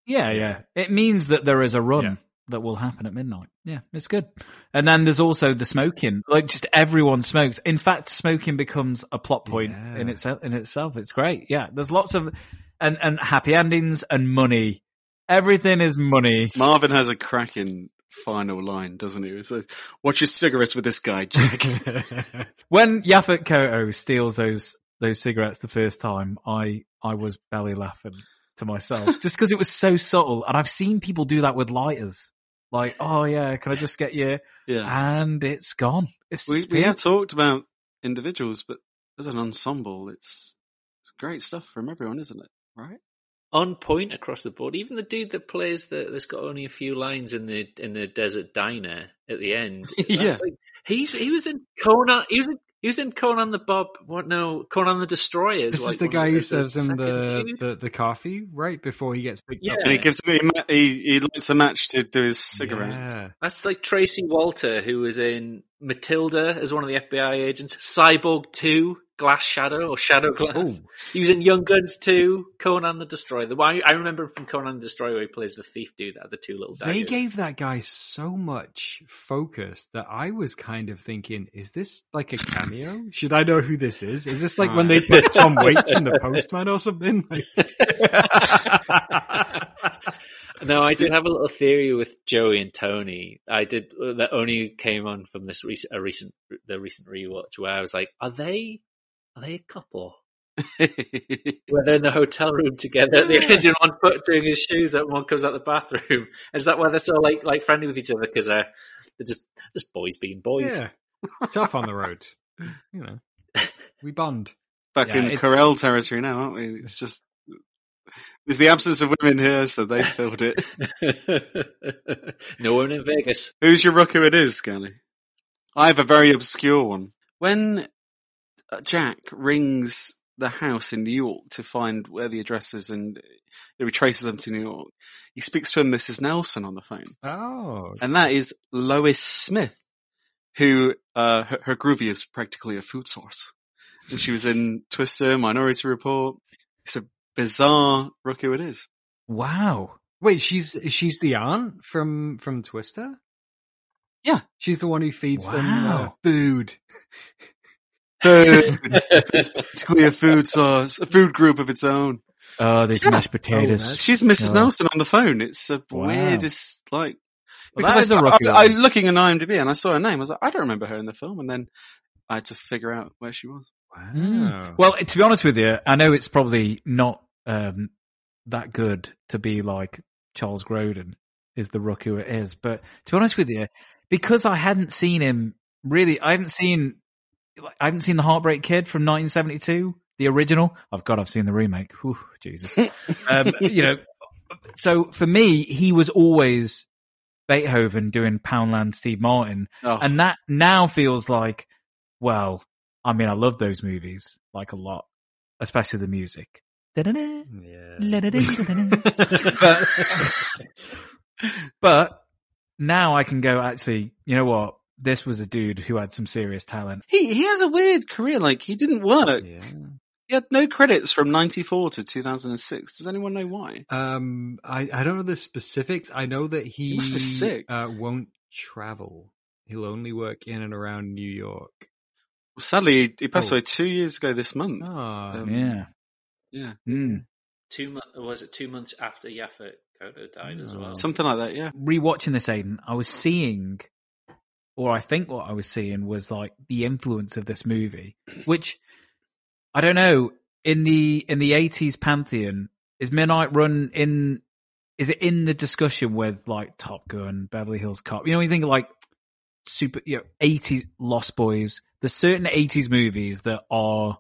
Yeah, yeah. It means that there is a run Yeah. that will happen at midnight. Yeah, it's good. And then there's also the smoking. Like just everyone smokes. In fact, smoking becomes a plot point in itself. In itself, it's great. Yeah, there's lots of and and happy endings and money. Everything is money. Marvin has a cracking final line, doesn't he? It says, "Watch your cigarettes with this guy, Jack." When Yaphet Kotto steals those those cigarettes the first time, I I was belly laughing to myself just because it was so subtle. And I've seen people do that with lighters. Like, oh yeah, can I just get you? Yeah. And it's gone. It's we we have talked about individuals, but as an ensemble, it's it's great stuff from everyone, isn't it? Right? On point across the board. Even the dude that plays the that's got only a few lines in the in the desert diner at the end. Yeah. like- he's he was in Conan. He was in he was in Conan the Bob. What no Conan the Destroyer. This like is the guy who serves him the, the, the coffee right before he gets picked Yeah. up. And he gives he, he he lights a match to do his cigarette. Yeah. That's like Tracy Walter, who was in Matilda as one of the FBI agents, Cyborg 2, Glass Shadow, or Shadow Glass. Oh. He was in Young Guns 2, Conan the Destroyer. The one I remember from Conan the Destroyer where he plays the thief dude that the two little daggers. They gave that guy so much focus that I was kind of thinking, is this like a cameo? Should I know who this is? Is this like when they put Tom Waits in the postman or something? Like, No, I did have a little theory with Joey and Tony. I did that only came on from this recent, a recent, the recent rewatch where I was like, are they, are they a couple? Where they're in the hotel room together at the end and one's put doing his shoes up and one comes out the bathroom. Is that why they're so like, like friendly with each other? Cause they're, they're just, just boys being boys. yeah, tough on the road. You know, we bond. Back Yeah, in it's- Corel territory now, aren't we? It's just there's the absence of women here, so they filled it. no one in Vegas. Who's your rook who it is, Scully? I have a very obscure one. When uh, Jack rings the house in New York to find where the address is and he retraces them to New York, he speaks to a Mrs. Nelson on the phone. Oh, And that is Lois Smith, who, uh, her, her groovy is practically a food source. And she was in Twister, Minority Report. It's a bizarre rookie it is. Wow. wait, she's she's the aunt from from Twister. Yeah. she's the one who feeds them uh, food. Food. it's basically a food source, a food group of its own. Oh, these mashed potatoes. that's- She's Mrs. Oh. Nelson on the phone. It's the Wow. weirdest, like, Well, because that I, is a saw- rookie I, I looking in IMDb and I saw her name. I was like, I don't remember her in the film, and then I had to figure out where she was. Wow. Mm. Well, to be honest with you, I know it's probably not um, that good to be like Charles Grodin is the rook who it is, but to be honest with you, because I hadn't seen him really, I haven't seen, I haven't seen the Heartbreak Kid from 1972, the original. I've got, I've seen the remake. Whew, Jesus, um, you know. So for me, he was always Beethoven doing Poundland Steve Martin, Oh. and that now feels like, well, I mean, I love those movies like a lot, especially the music. Da-da-da. but but now I can go. Actually, you know what? This was a dude who had some serious talent. He he has a weird career. Like he didn't work. Yeah. He had no credits from '94 to 2006. Does anyone know why? Um, I I don't know the specifics. I know that he, must be sick. Uh, won't travel. He'll only work in and around New York. Well, sadly, he, he passed Oh. away two years ago this month. Oh, Um, yeah. yeah, Mm. Two months was it two months after Yaphet Kotto died as well? something like that. Yeah. Rewatching this, Aidan, I was seeing, or I think what I was seeing was like the influence of this movie, which I don't know in the in the eighties pantheon is Midnight Run in. Is it in the discussion with like Top Gun, Beverly Hills Cop? You know, you think like super, you know, 80s Lost Boys. There's certain 80s movies that are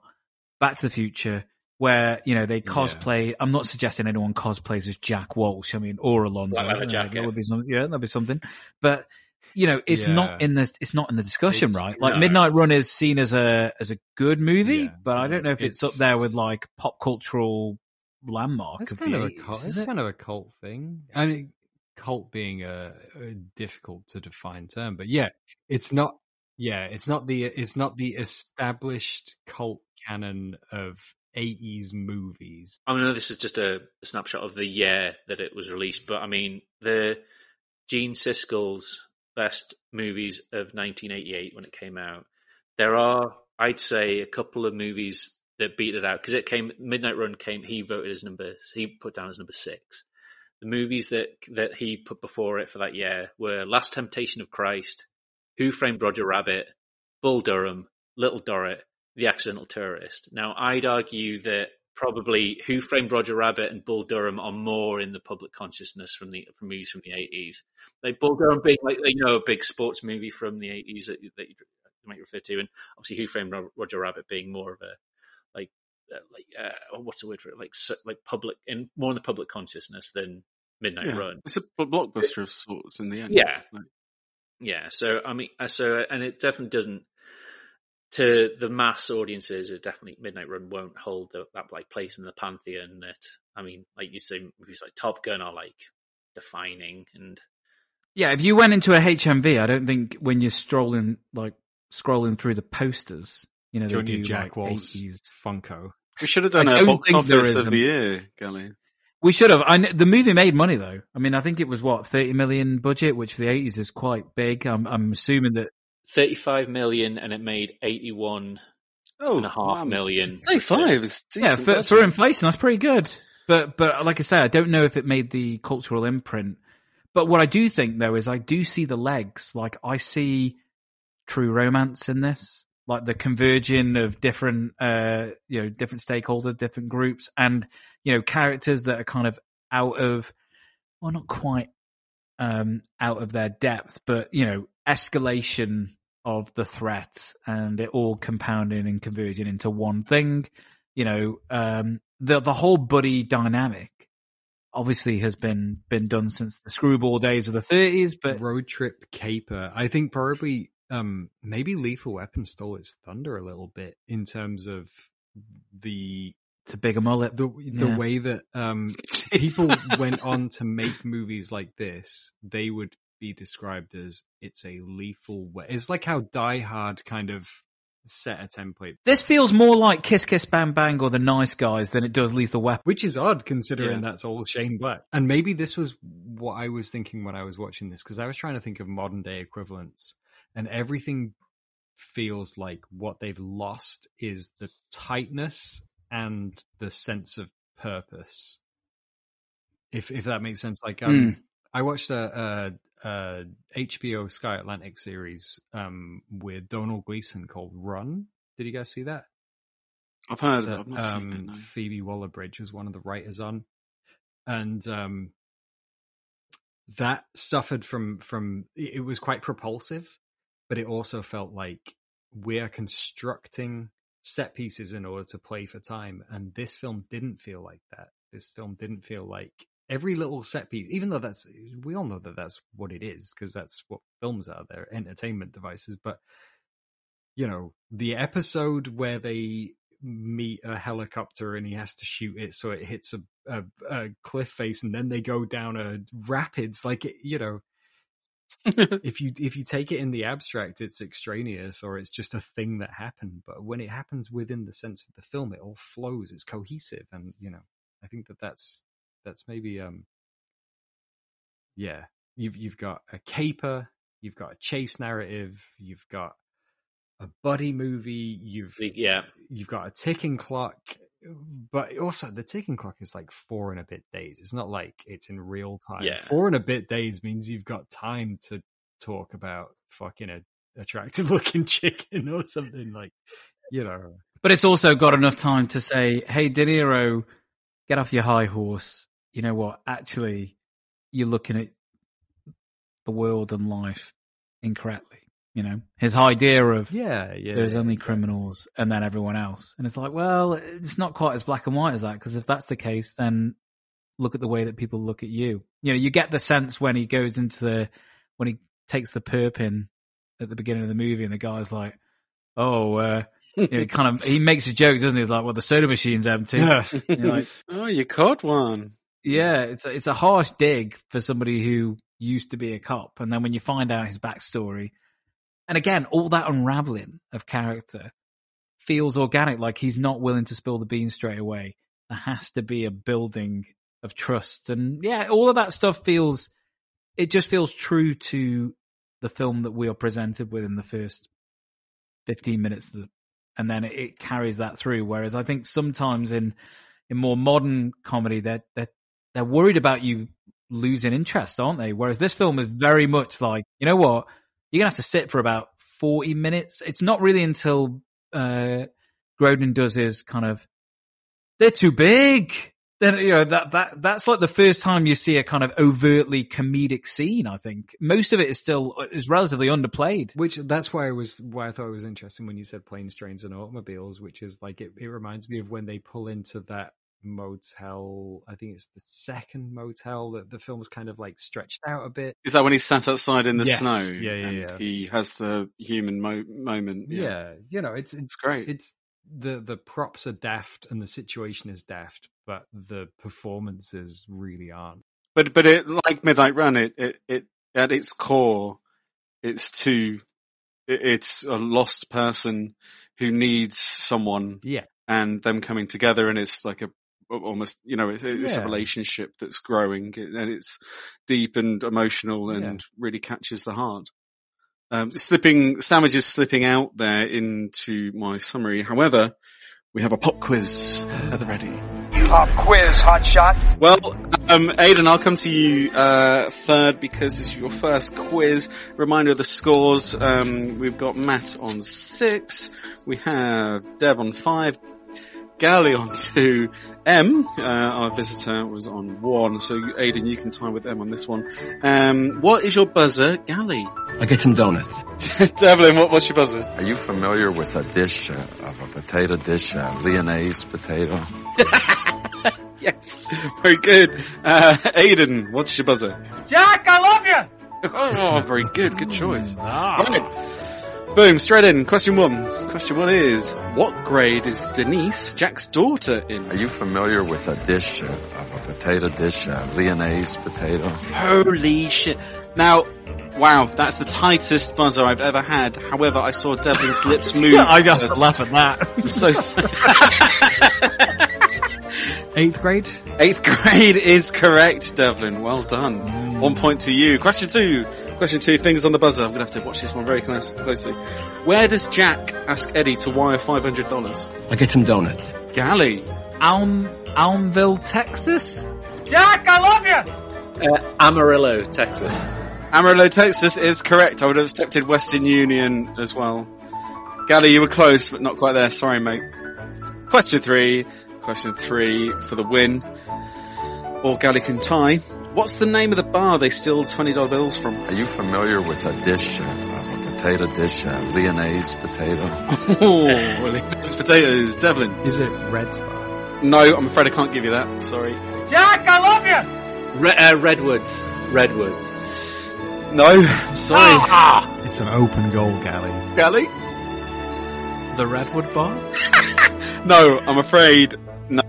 Back to the Future where, you know, they cosplay. I'm not suggesting anyone cosplays as Jack Walsh. I mean, or Alonzo. Black Leather Uh, That would be something. Yeah, that'd be something. But, you know, it's not in the, it's not in the discussion, right? Like no. Midnight Run is seen as a, as a good movie, Yeah. but I don't know if it's, up there with like pop cultural landmark It's of kind the of a cult. It's it? kind of a cult thing. I mean, cult being a, a difficult to define term, but yeah, it's not. Yeah, it's not the it's not the established cult canon of '80s movies. Oh, I know this is just a, a snapshot of the year that it was released, but I mean the Gene Siskel's best movies of 1988 when it came out. There are, I'd say, a couple of movies that beat it out because it came. Midnight Run came. He voted as number. He put down as number six. The movies that that he put before it for that year were Last Temptation of Christ, Who Framed Roger Rabbit, Bull Durham, Little Dorrit, The Accidental Tourist. Now, I'd argue that probably Who Framed Roger Rabbit and Bull Durham are more in the public consciousness from the from movies from the eighties. Like Bull Durham being like you know a big sports movie from the eighties that, that you might refer to, and obviously Who Framed Roger Rabbit being more of a like uh, like uh, what's the word for it like so- like public and more in the public consciousness than Midnight Yeah. Run. It's a blockbuster of sorts in the end. Yeah. Like, Yeah, so I mean, uh, so and it definitely doesn't to the mass audiences. It definitely Midnight Run won't hold the, that like place in the pantheon. That I mean, like you say, movies like Top Gun are like defining, and Yeah, if you went into a HMV, I don't think when you're strolling, like scrolling through the posters, you know, Do they do Jack like Walsh 80s. Funko? we should have done I a box office is of a- the year, Gally. We should have. I the movie made money though. I mean, I think it was what thirty million budget, which for the eighties is quite big. I'm, I'm assuming that. Thirty-five million, and it made eighty-one Oh, and a half man. million. Thirty-five is Yeah, for, budget. for inflation, that's pretty good. But but like I say, I don't know if it made the cultural imprint. But what I do think though is I do see the legs. Like I see true romance in this, like the converging of different, uh, you know, different stakeholders, different groups, and you know, characters that are kind of out of, well, not quite um, out of their depth, but you know, escalation of the threat and it all compounding and converging into one thing. You know, um, the the whole buddy dynamic obviously has been been done since the screwball days of the 30s, but Road Trip Caper. I think probably um maybe Lethal Weapon stole its thunder a little bit in terms of the a bigger mullet. the the Yeah. way that um people went on to make movies like this. They would be described as it's a lethal way. It's like how Die Hard kind of set a template. this feels more like Kiss Kiss Bang Bang or The Nice Guys than it does Lethal Weapon. Which is odd considering Yeah. that's all Shane Black. And maybe this was what I was thinking when I was watching this, because I was trying to think of modern day equivalents. And everything feels like what they've lost is the tightness and the sense of purpose. If if that makes sense. Like um I watched a, a HBO Sky Atlantic series um with Domhnall Gleeson called Run. Did you guys see that? I've heard. that I've not seen um, it. No. Phoebe Waller-Bridge was one of the writers on, and um, that suffered from from it it was quite propulsive, but it also felt like we're constructing set pieces in order to play for time, and this film didn't feel like that. This film didn't feel like every little set piece, even though that's we all know that that's what it is because that's what films are. They're entertainment devices, but you know the episode where they meet a helicopter and he has to shoot it so it hits a, a, a cliff face and then they go down a rapids like you know if you if you take it in the abstract it's extraneous or it's just a thing that happened but when it happens within the sense of the film it all flows it's cohesive and you know i think that that's that's maybe um yeah you've you've got a caper you've got a chase narrative you've got a buddy movie you've yeah you've got a ticking clock but also the ticking clock is like four and a bit days it's not like it's in real time Yeah. four and a bit days means you've got time to talk about fucking a attractive looking chicken or something like you know But it's also got enough time to say, "Hey, De Niro, get off your high horse. You know what? Actually, you're looking at the world and life incorrectly." You know, his idea of yeah yeah there's yeah, only criminals and then everyone else, and it's like, well, it's not quite as black and white as that because if that's the case, then look at the way that people look at you. You know, you get the sense when he goes into the when he takes the perp in at the beginning of the movie, and the guy's like, "Oh." uh you know, he kind of he makes a joke, doesn't he? He's like, "Well, the soda machine's empty." Yeah. Like, oh, you caught one. Yeah, it's a, it's a harsh dig for somebody who used to be a cop, and then when you find out his backstory, and again, all that unraveling of character feels organic. Like he's not willing to spill the beans straight away. There has to be a building of trust, and yeah, all of that stuff feels. It just feels true to the film that we are presented with in the first fifteen minutes, the- and then it, it carries that through. Whereas I think sometimes in in more modern comedy, they're they're they're worried about you losing interest, aren't they? Whereas this film is very much like, you know what, you're gonna have to sit for about forty minutes. It's not really until uh Grodin does his kind of they're too big. Then you know that that that's like the first time you see a kind of overtly comedic scene. I think most of it is still is relatively underplayed. which that's why I was why I thought it was interesting when you said planes, trains, and automobiles, which is like it, it reminds me of when they pull into that motel. I think it's the second motel that the film's kind of like stretched out a bit. Is that when he sat outside in the Yes. snow? Yeah, yeah, and yeah. He has the human mo- moment. Yeah. you know, it's it's great. It's the the props are daft and the situation is daft, but the performances really aren't. But but it like Midnight Run, it it, it at its core, it's two. It, it's a lost person who needs someone, Yeah. and them coming together, and it's like a almost you know it's, it's a relationship that's growing, and it's deep and emotional, and Yeah. really catches the heart. Um, slipping sandwiches slipping out there into my summary. However, we have a pop quiz at the ready. Pop quiz, hot shot. Well, um, Aidan, I'll come to you uh, third because this is your first quiz. Reminder of the scores. Um, we've got Matt on six. We have Dev on five. Gally on two. M, uh, our visitor, was on one. So, Aidan, you can tie with M on this one. Um, what is your buzzer, Gally? I get some donuts. Devlin, what, what's your buzzer? Are you familiar with a dish uh, of a potato dish, uh, Lyonnaise potato? Yes, very good. Uh, Aidan, what's your buzzer? Jack, I love you. Oh, very good. Good choice. Right. Boom, straight in. Question one. Question one is, what grade is Denise, Jack's daughter, in? Are you familiar with a dish uh, of a potato dish, uh, Lyonnaise potato? Holy shit. Now, wow, that's the tightest buzzer I've ever had. However, I saw Devlin's lips move. I got to laugh at that. I'm so s- Eighth grade? Eighth grade is correct, Devlin. Well done. One point to you. Question two. Question two, fingers on the buzzer. I'm going to have to watch this one very close, closely. Where does Jack ask Eddie to wire $500? I get some donuts. Gally. Alm Almville, Texas. Jack, I love you. Uh, Amarillo, Texas. Amarillo, Texas is correct. I would have accepted Western Union as well. Gally, you were close, but not quite there. Sorry, mate. Question three. Question three for the win. Or Gally can tie. What's the name of the bar they steal $20 bills from? Are you familiar with a dish uh, a potato dish, uh, Lyonnaise potato? Oh, well, it's potatoes. Devlin. Is it Red Spot? No, I'm afraid I can't give you that. Sorry. Jack, I love you. Re- uh, Redwoods. Redwoods. No, I'm sorry. Ah! It's an open goal, Gally. Gally? The Redwood Bar? No, I'm afraid no.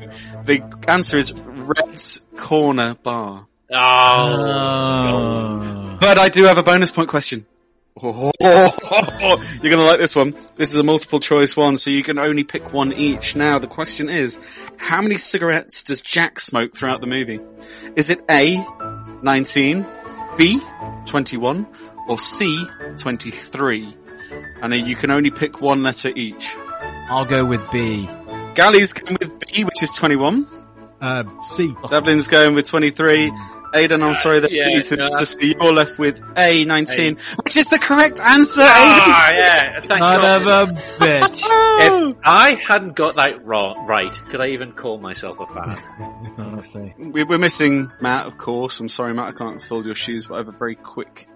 The answer is Red's Corner Bar. Oh. But I do have a bonus point question. Oh, you're gonna like this one. This is a multiple choice one, so you can only pick one each. Now, the question is, how many cigarettes does Jack smoke throughout the movie? Is it A, 19, B, 21, or C, 23? And you can only pick one letter each. I'll go with B. Gally's going with B, which is 21. Uh, C. Devlin's going with 23. Aidan, I'm sorry that yeah, you to no, that's- sister, you're left with A, 19, which is the correct answer, Ah, yeah, thank Son God. of a bitch. If I hadn't got that wrong, right, could I even call myself a fan? Honestly. We- We're missing Matt, of course. I'm sorry, Matt, I can't fill your shoes, but I have a very quick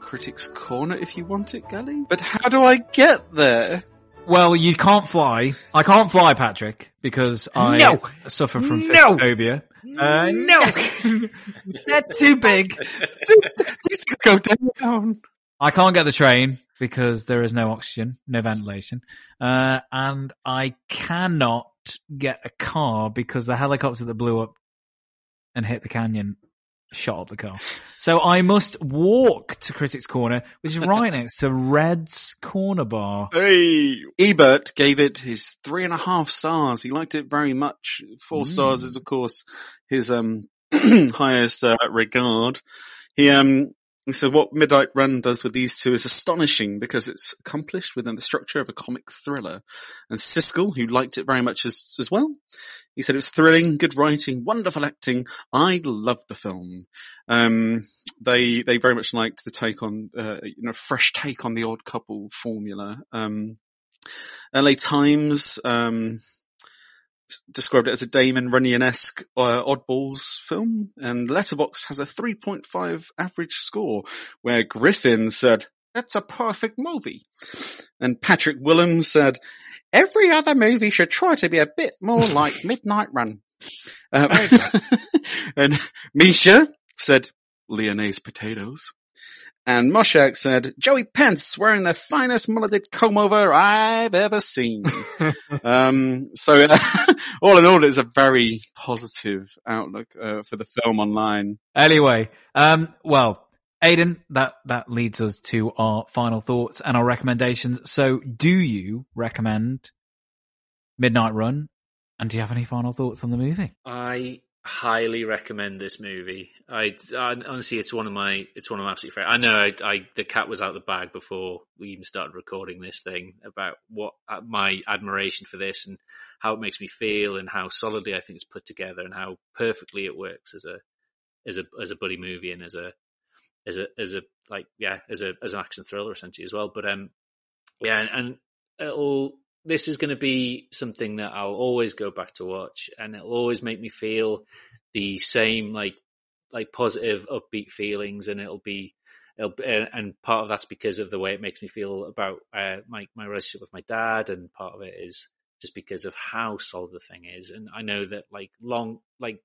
critics corner if you want it, Gally. But how do I get there? Well, you can't fly. I can't fly, Patrick, because I No. suffer from No. phobia. Uh, no, they're too big. These things go down. I can't get the train because there is no oxygen, no ventilation, uh, and I cannot get a car because the helicopter that blew up and hit the canyon shot up the car. So I must walk to Critics Corner, which is right next to Red's Corner Bar. Hey, Ebert gave it his three and a half stars. He liked it very much. Four stars is, of course, his um highest uh, regard. He um said what Midnight Run does with these two is astonishing because it's accomplished within the structure of a comic thriller. And Siskel, who liked it very much as as well, he said it was thrilling, good writing, wonderful acting. I loved the film. Um, they they very much liked the take on uh, you know fresh take on the odd couple formula. Um, LA Times um, described it as a Damon Runyon-esque uh, oddballs film, and Letterboxd has a 3.5 average score, where Griffin said, "That's a perfect movie," and Patrick Willem said, "Every other movie should try to be a bit more like Midnight Run." Um, and Misha said, "Lyonnaise potatoes." And Moshak said, Joey Pence wearing the finest mulleted comb over I've ever seen. um, so all in all, it's a very positive outlook uh, for the film online. Anyway, um, well, Aidan, that, that leads us to our final thoughts and our recommendations. So do you recommend Midnight Run? And do you have any final thoughts on the movie? I highly recommend this movie. I, I honestly, it's one of my, it's one of my absolute favorite. I know I, I, the cat was out of the bag before we even started recording this thing about what uh, my admiration for this and how it makes me feel and how solidly I think it's put together and how perfectly it works as a, as a, as a buddy movie and as a, as a, as a, like, yeah, as a, as an action thriller essentially as well. But, um, yeah, and, and it'll, this is going to be something that I'll always go back to watch and it'll always make me feel the same, like, like positive, upbeat feelings. And it'll be, it'll, and part of that's because of the way it makes me feel about, uh, my, my relationship with my dad. And part of it is just because of how solid the thing is. And I know that like long, like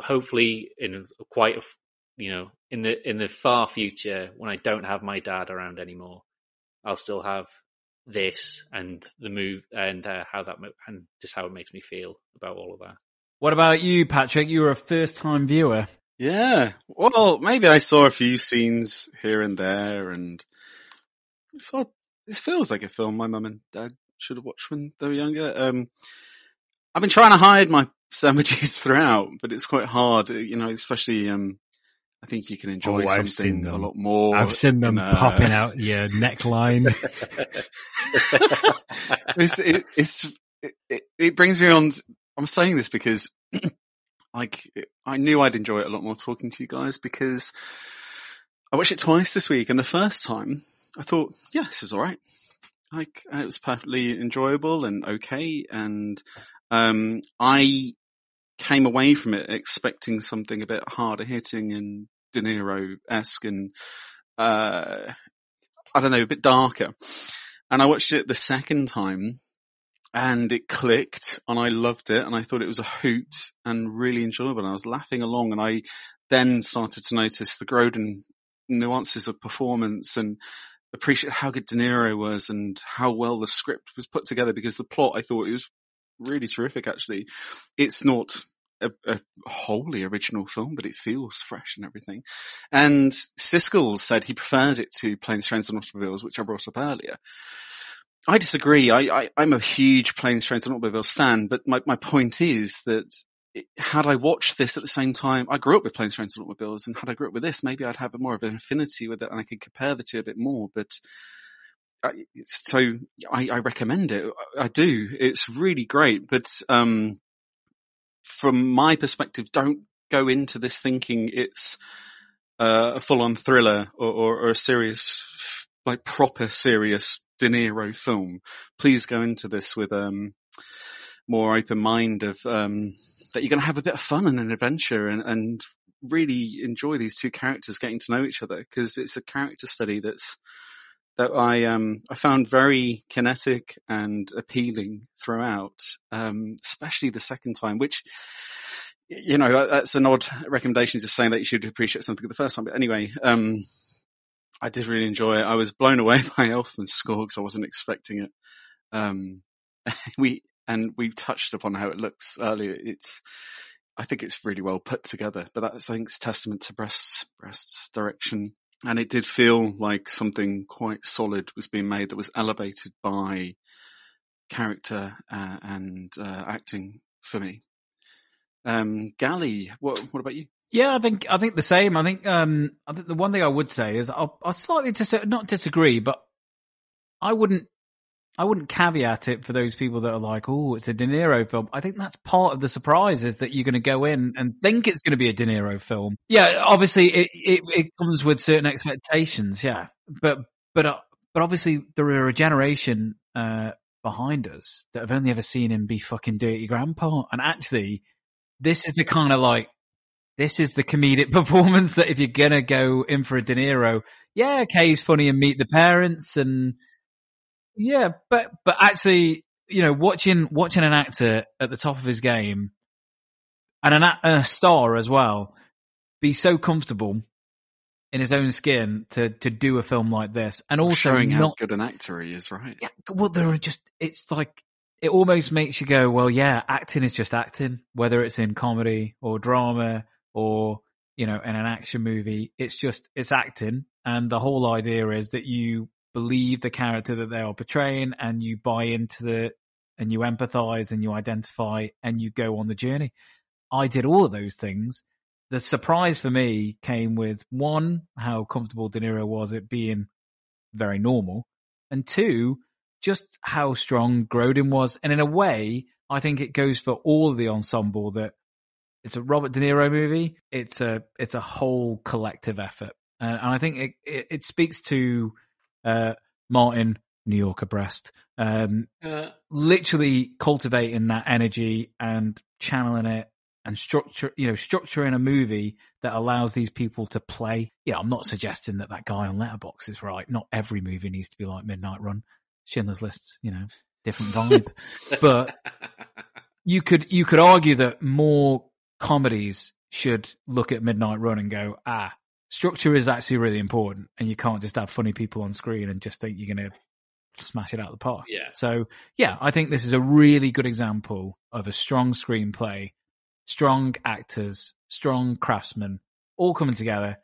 hopefully in quite a, you know, in the, in the far future, when I don't have my dad around anymore, I'll still have this and the move and uh, how that and just how it makes me feel about all of that. What about you, Patrick? You were a first time viewer. Yeah. Well, maybe I saw a few scenes here and there and saw, this feels like a film my mum and dad should have watched when they were younger. Um, I've been trying to hide my sandwiches throughout, but it's quite hard, you know, especially, um, I think you can enjoy Oh, something a lot more. I've seen them uh, popping out your neckline. it's, it, it's, it, it, it brings me on. I'm saying this because like I knew I'd enjoy it a lot more talking to you guys because I watched it twice this week and the first time I thought, yeah, this is all right. Like it was perfectly enjoyable and okay. And, um, I came away from it expecting something a bit harder hitting and De Niro-esque and, uh, I don't know, a bit darker. And I watched it the second time and it clicked and I loved it and I thought it was a hoot and really enjoyable and I was laughing along and I then started to notice the Grodin nuances of performance and appreciate how good De Niro was and how well the script was put together because the plot I thought was really terrific actually. It's not a, a wholly original film, but it feels fresh and everything. And Siskel said he preferred it to Planes, Trains and Automobiles, which I brought up earlier. I disagree. I, am a huge Planes, Trains and Automobiles fan, but my, my point is that had I watched this at the same time, I grew up with Planes, Trains and Automobiles, and had I grew up with this, maybe I'd have more of an affinity with it and I could compare the two a bit more, but I, so I, I recommend it. I do. It's really great, but, um, from my perspective, don't go into this thinking it's uh, a full-on thriller or, or, or, a serious, like proper serious De Niro film. Please go into this with um more open mind of um that you're going to have a bit of fun and an adventure and, and really enjoy these two characters getting to know each other because it's a character study that's that I um I found very kinetic and appealing throughout, um, especially the second time, which you know that's an odd recommendation just saying that you should appreciate something the first time. But anyway, um, I did really enjoy it. I was blown away by Elfman's score because I wasn't expecting it. Um, we and we touched upon how it looks earlier. It's I think it's really well put together, but that's I think testament to Brest's Brest's direction and it did feel like something quite solid was being made that was elevated by character uh, and uh, acting for me. Um, Gally, what what about you? Yeah, I think I think the same. I think um, I think the one thing I would say is I'll, I'll slightly dis- not disagree, but I wouldn't I wouldn't caveat it for those people that are like, oh, it's a De Niro film. I think that's part of the surprise is that you're going to go in and think it's going to be a De Niro film. Yeah, obviously it, it, it comes with certain expectations. Yeah. But, but, uh, but obviously there are a generation, uh, behind us that have only ever seen him be fucking dirty grandpa. And actually this is the kind of like, this is the comedic performance that if you're going to go in for a De Niro, yeah, okay, he's funny and meet the parents and, yeah, but but actually, you know, watching watching an actor at the top of his game and an, a star as well be so comfortable in his own skin to to do a film like this, and also showing not, how good an actor he is, right? Yeah, well, there are just it's like it almost makes you go, well, yeah, acting is just acting, whether it's in comedy or drama or you know in an action movie, it's just it's acting, and the whole idea is that you believe the character that they are portraying and you buy into the and you empathize and you identify and you go on the journey. I did all of those things. The surprise for me came with one, how comfortable De Niro was at being very normal, and two, just how strong Grodin was. And in a way, I think it goes for all of the ensemble that it's a Robert De Niro movie. It's a it's a whole collective effort, and, and I think it, it, it speaks to uh, Martin, New Yorker Brest, um, uh, literally cultivating that energy and channeling it and structure, you know, structuring a movie that allows these people to play. Yeah, I'm not suggesting that that guy on Letterboxd is right. Not every movie needs to be like Midnight Run, Schindler's List, you know, different vibe. but you could you could argue that more comedies should look at Midnight Run and go, ah, structure is actually really important, and you can't just have funny people on screen and just think you're going to smash it out of the park. Yeah. So yeah, I think this is a really good example of a strong screenplay, strong actors, strong craftsmen, all coming together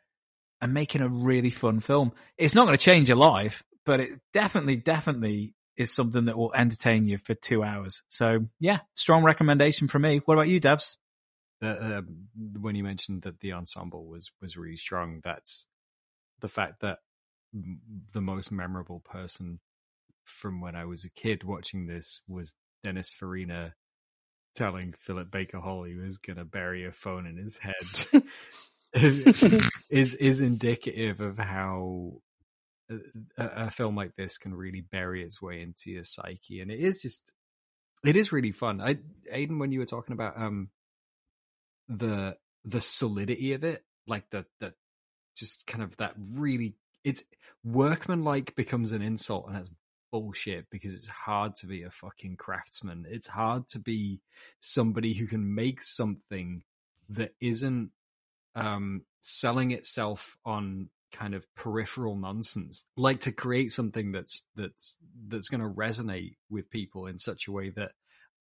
and making a really fun film. It's not going to change your life, but it definitely, definitely is something that will entertain you for two hours. So yeah, strong recommendation from me. What about you, Devs? Uh, when you mentioned that the ensemble was was really strong, that's the fact that the most memorable person from when I was a kid watching this was Dennis Farina telling Philip Baker Hall he was going to bury a phone in his head is is indicative of how a, a, film like this can really bury its way into your psyche, and it is just it is really fun. I Aidan, when you were talking about um the the solidity of it, like the the just kind of that really it's workmanlike becomes an insult and that's bullshit because it's hard to be a fucking craftsman. It's hard to be somebody who can make something that isn't um, selling itself on kind of peripheral nonsense. Like to create something that's that's that's going to resonate with people in such a way that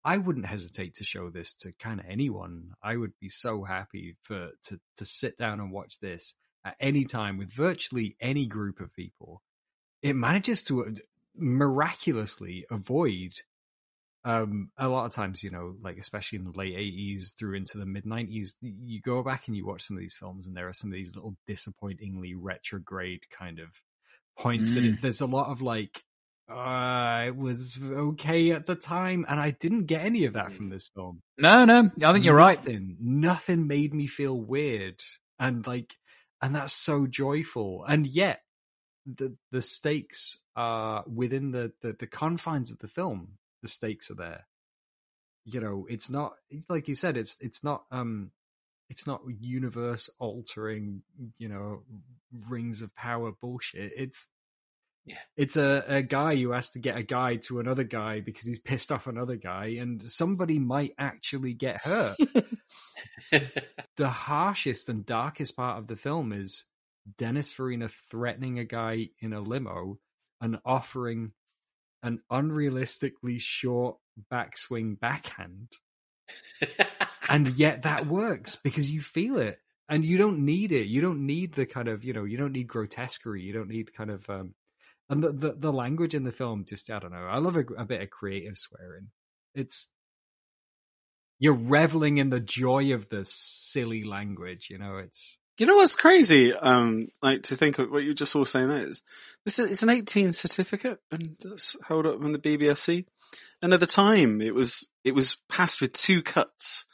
I wouldn't hesitate to show this to kind of anyone. I would be so happy for to to sit down and watch this at any time with virtually any group of people. It manages to uh, miraculously avoid um, a lot of times, you know, like especially in the late eighties through into the mid nineties, you go back and you watch some of these films, and there are some of these little disappointingly retrograde kind of points. Mm. That it, there's a lot of like, uh, it was okay at the time, and I didn't get any of that from this film. No, no, I think you're right. Nothing, nothing made me feel weird, and like, and that's so joyful, and yet the the stakes are within the, the the confines of the film the stakes are there you know it's not like you said it's it's not um it's not universe altering you know rings of power bullshit it's yeah it's a, a guy who has to get a guy to another guy because he's pissed off another guy and somebody might actually get hurt the harshest and darkest part of the film is Dennis Farina threatening a guy in a limo and offering an unrealistically short backswing backhand. and yet that works because you feel it and you don't need it. You don't need the kind of, you know, you don't need grotesquerie. You don't need kind of, um, and the, the, the language in the film just, I don't know. I love a, a bit of creative swearing. It's, you're reveling in the joy of the silly language, you know, it's, You know what's crazy? Um, like to think of what you just all saying there is this is it's an 18 certificate and that's held up in the BBFC. And at the time it was, it was passed with two cuts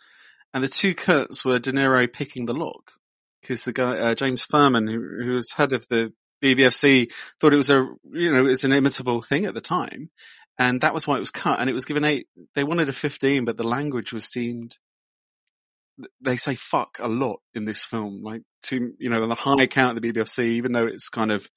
and the two cuts were De Niro picking the lock because the guy, uh, James Ferman, who, who was head of the BBFC thought it was a, you know, it's an imitable thing at the time. And that was why it was cut and it was given eight, they wanted a 15, but the language was deemed they say fuck a lot in this film, like to, you know, on the high count of the BBFC, even though it's kind of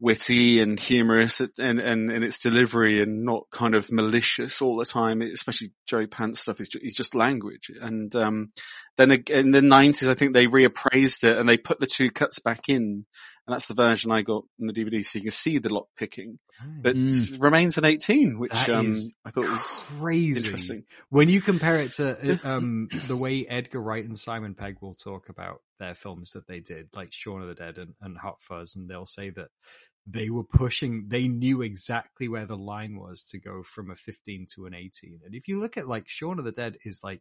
witty and humorous and, and, and its delivery and not kind of malicious all the time, especially Joey Pants stuff is just, just language. And, um, then in the nineties, I think they reappraised it and they put the two cuts back in. And that's the version I got in the DVD. So you can see the lock picking, but Mm. remains an 18, which, um, I thought was crazy. interesting. When you compare it to uh, um, the way Edgar Wright and Simon Pegg will talk about their films that they did, like Shaun of the Dead and, and Hot Fuzz, and they'll say that they were pushing, they knew exactly where the line was to go from a 15 to an 18. And if you look at like Shaun of the Dead is like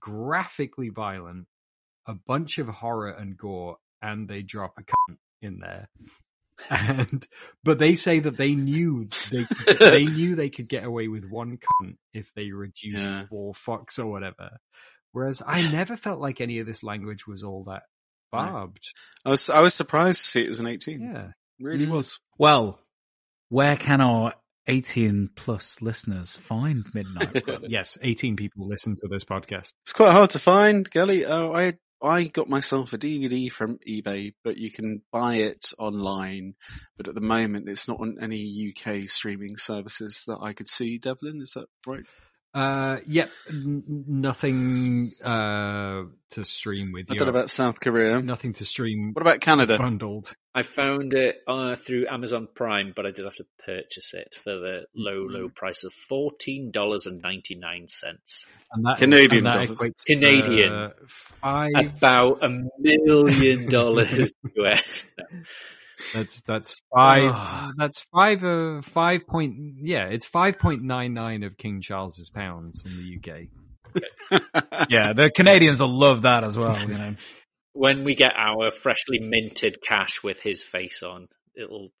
graphically violent, a bunch of horror and gore, and they drop a cunt in there. And but they say that they knew they they knew they could get away with one cunt if they reduced Yeah. four fucks or whatever. Whereas I never felt like any of this language was all that barbed. I was, I was surprised to see it was an 18. Yeah. Really Mm. was. Well, where can our 18 plus listeners find Midnight Club? yes, 18 people listen to this podcast. It's quite hard to find, Gally. Oh, I I got myself a DVD from eBay, but you can buy it online. But at the moment, it's not on any UK streaming services that I could see. Devlin, is that right? Uh, yep, n- nothing uh to stream with. I don't know about South Korea. Nothing to stream. What about Canada? Bundled. I found it uh, through Amazon Prime, but I did have to purchase it for the low, low price of fourteen dollars and ninety nine cents. And that, Canadian and that dollars. Canadian. uh, five. About a million dollars US. That's that's five. That's five. Uh, five point. Yeah, it's five point nine nine of King Charles's pounds in the UK. yeah, the Canadians will love that as well, you know. When we get our freshly minted cash with his face on, it'll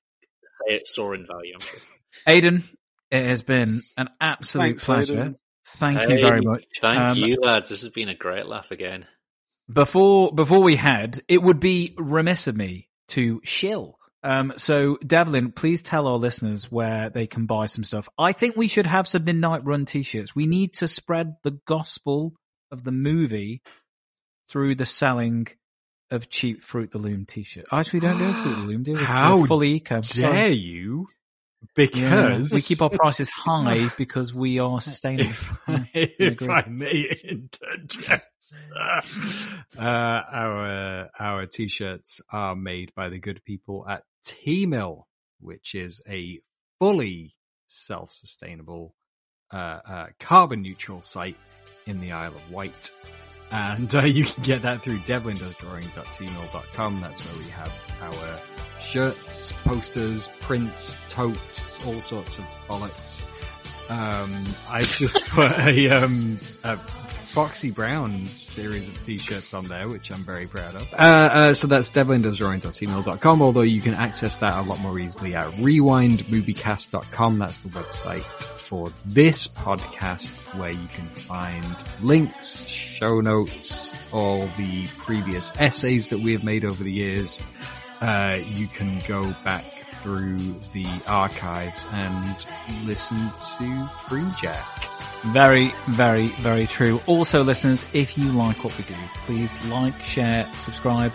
say it soar in value. I'm sure. Aidan, it has been an absolute Thanks, pleasure. Aidan. Thank you very much. Thank Um, you, lads. This has been a great laugh again. Before before we had, it would be remiss of me to shill. Um, so Devlin, please tell our listeners where they can buy some stuff. I think we should have some Midnight Run t-shirts. We need to spread the gospel of the movie through the selling of cheap Fruit the Loom t-shirt. I actually, we don't do Fruit the Loom, do we? We're How fully eco. Dare you because we keep our prices high because we are sustainable. Yeah, if. I may interject, uh, our our t-shirts are made by the good people at Teemill, which is a fully self-sustainable, uh, uh, carbon neutral site in the Isle of Wight. And uh, you can get that through devlindoesdrawing.teemill.com. That's where we have our shirts, posters, prints, totes, all sorts of bollocks. Um, I just put a, um, a Foxy Brown series of t-shirts on there, which I'm very proud of. Uh, uh, so that's devlindoesdrawing.teemill.com, although you can access that a lot more easily at rewindmoviecast.com. That's the website for this podcast where you can find links, show notes, all the previous essays that we have made over the years. Uh, you can go back through the archives and listen to Free Jack. Very, very, very true. Also, listeners, if you like what we do, please like, share, subscribe,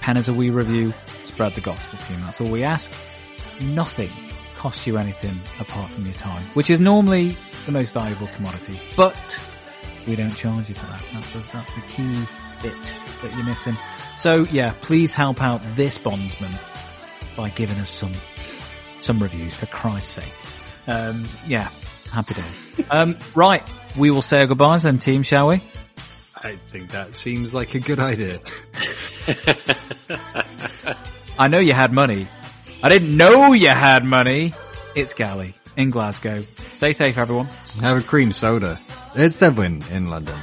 pen as a wee review, spread the gospel team. That's all we ask. Nothing costs you anything apart from your time, which is normally the most valuable commodity. But we don't charge you for that. That's the, that's the key bit that you're missing. So yeah, please help out this bondsman by giving us some some reviews for Christ's sake. Um, yeah, happy days. Um, right, we will say our goodbyes then, team, shall we? I think that seems like a good idea. I know you had money. I didn't know you had money. It's Gally in Glasgow. Stay safe, everyone. Have a cream soda. It's Devlin in London.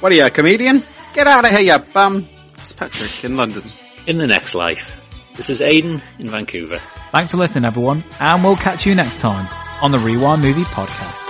What are you, a comedian? Get out of here, you bum. It's Patrick in London. In the next life. This is Aidan in Vancouver. Thanks for listening, everyone, and we'll catch you next time on the Rewind Movie Podcast.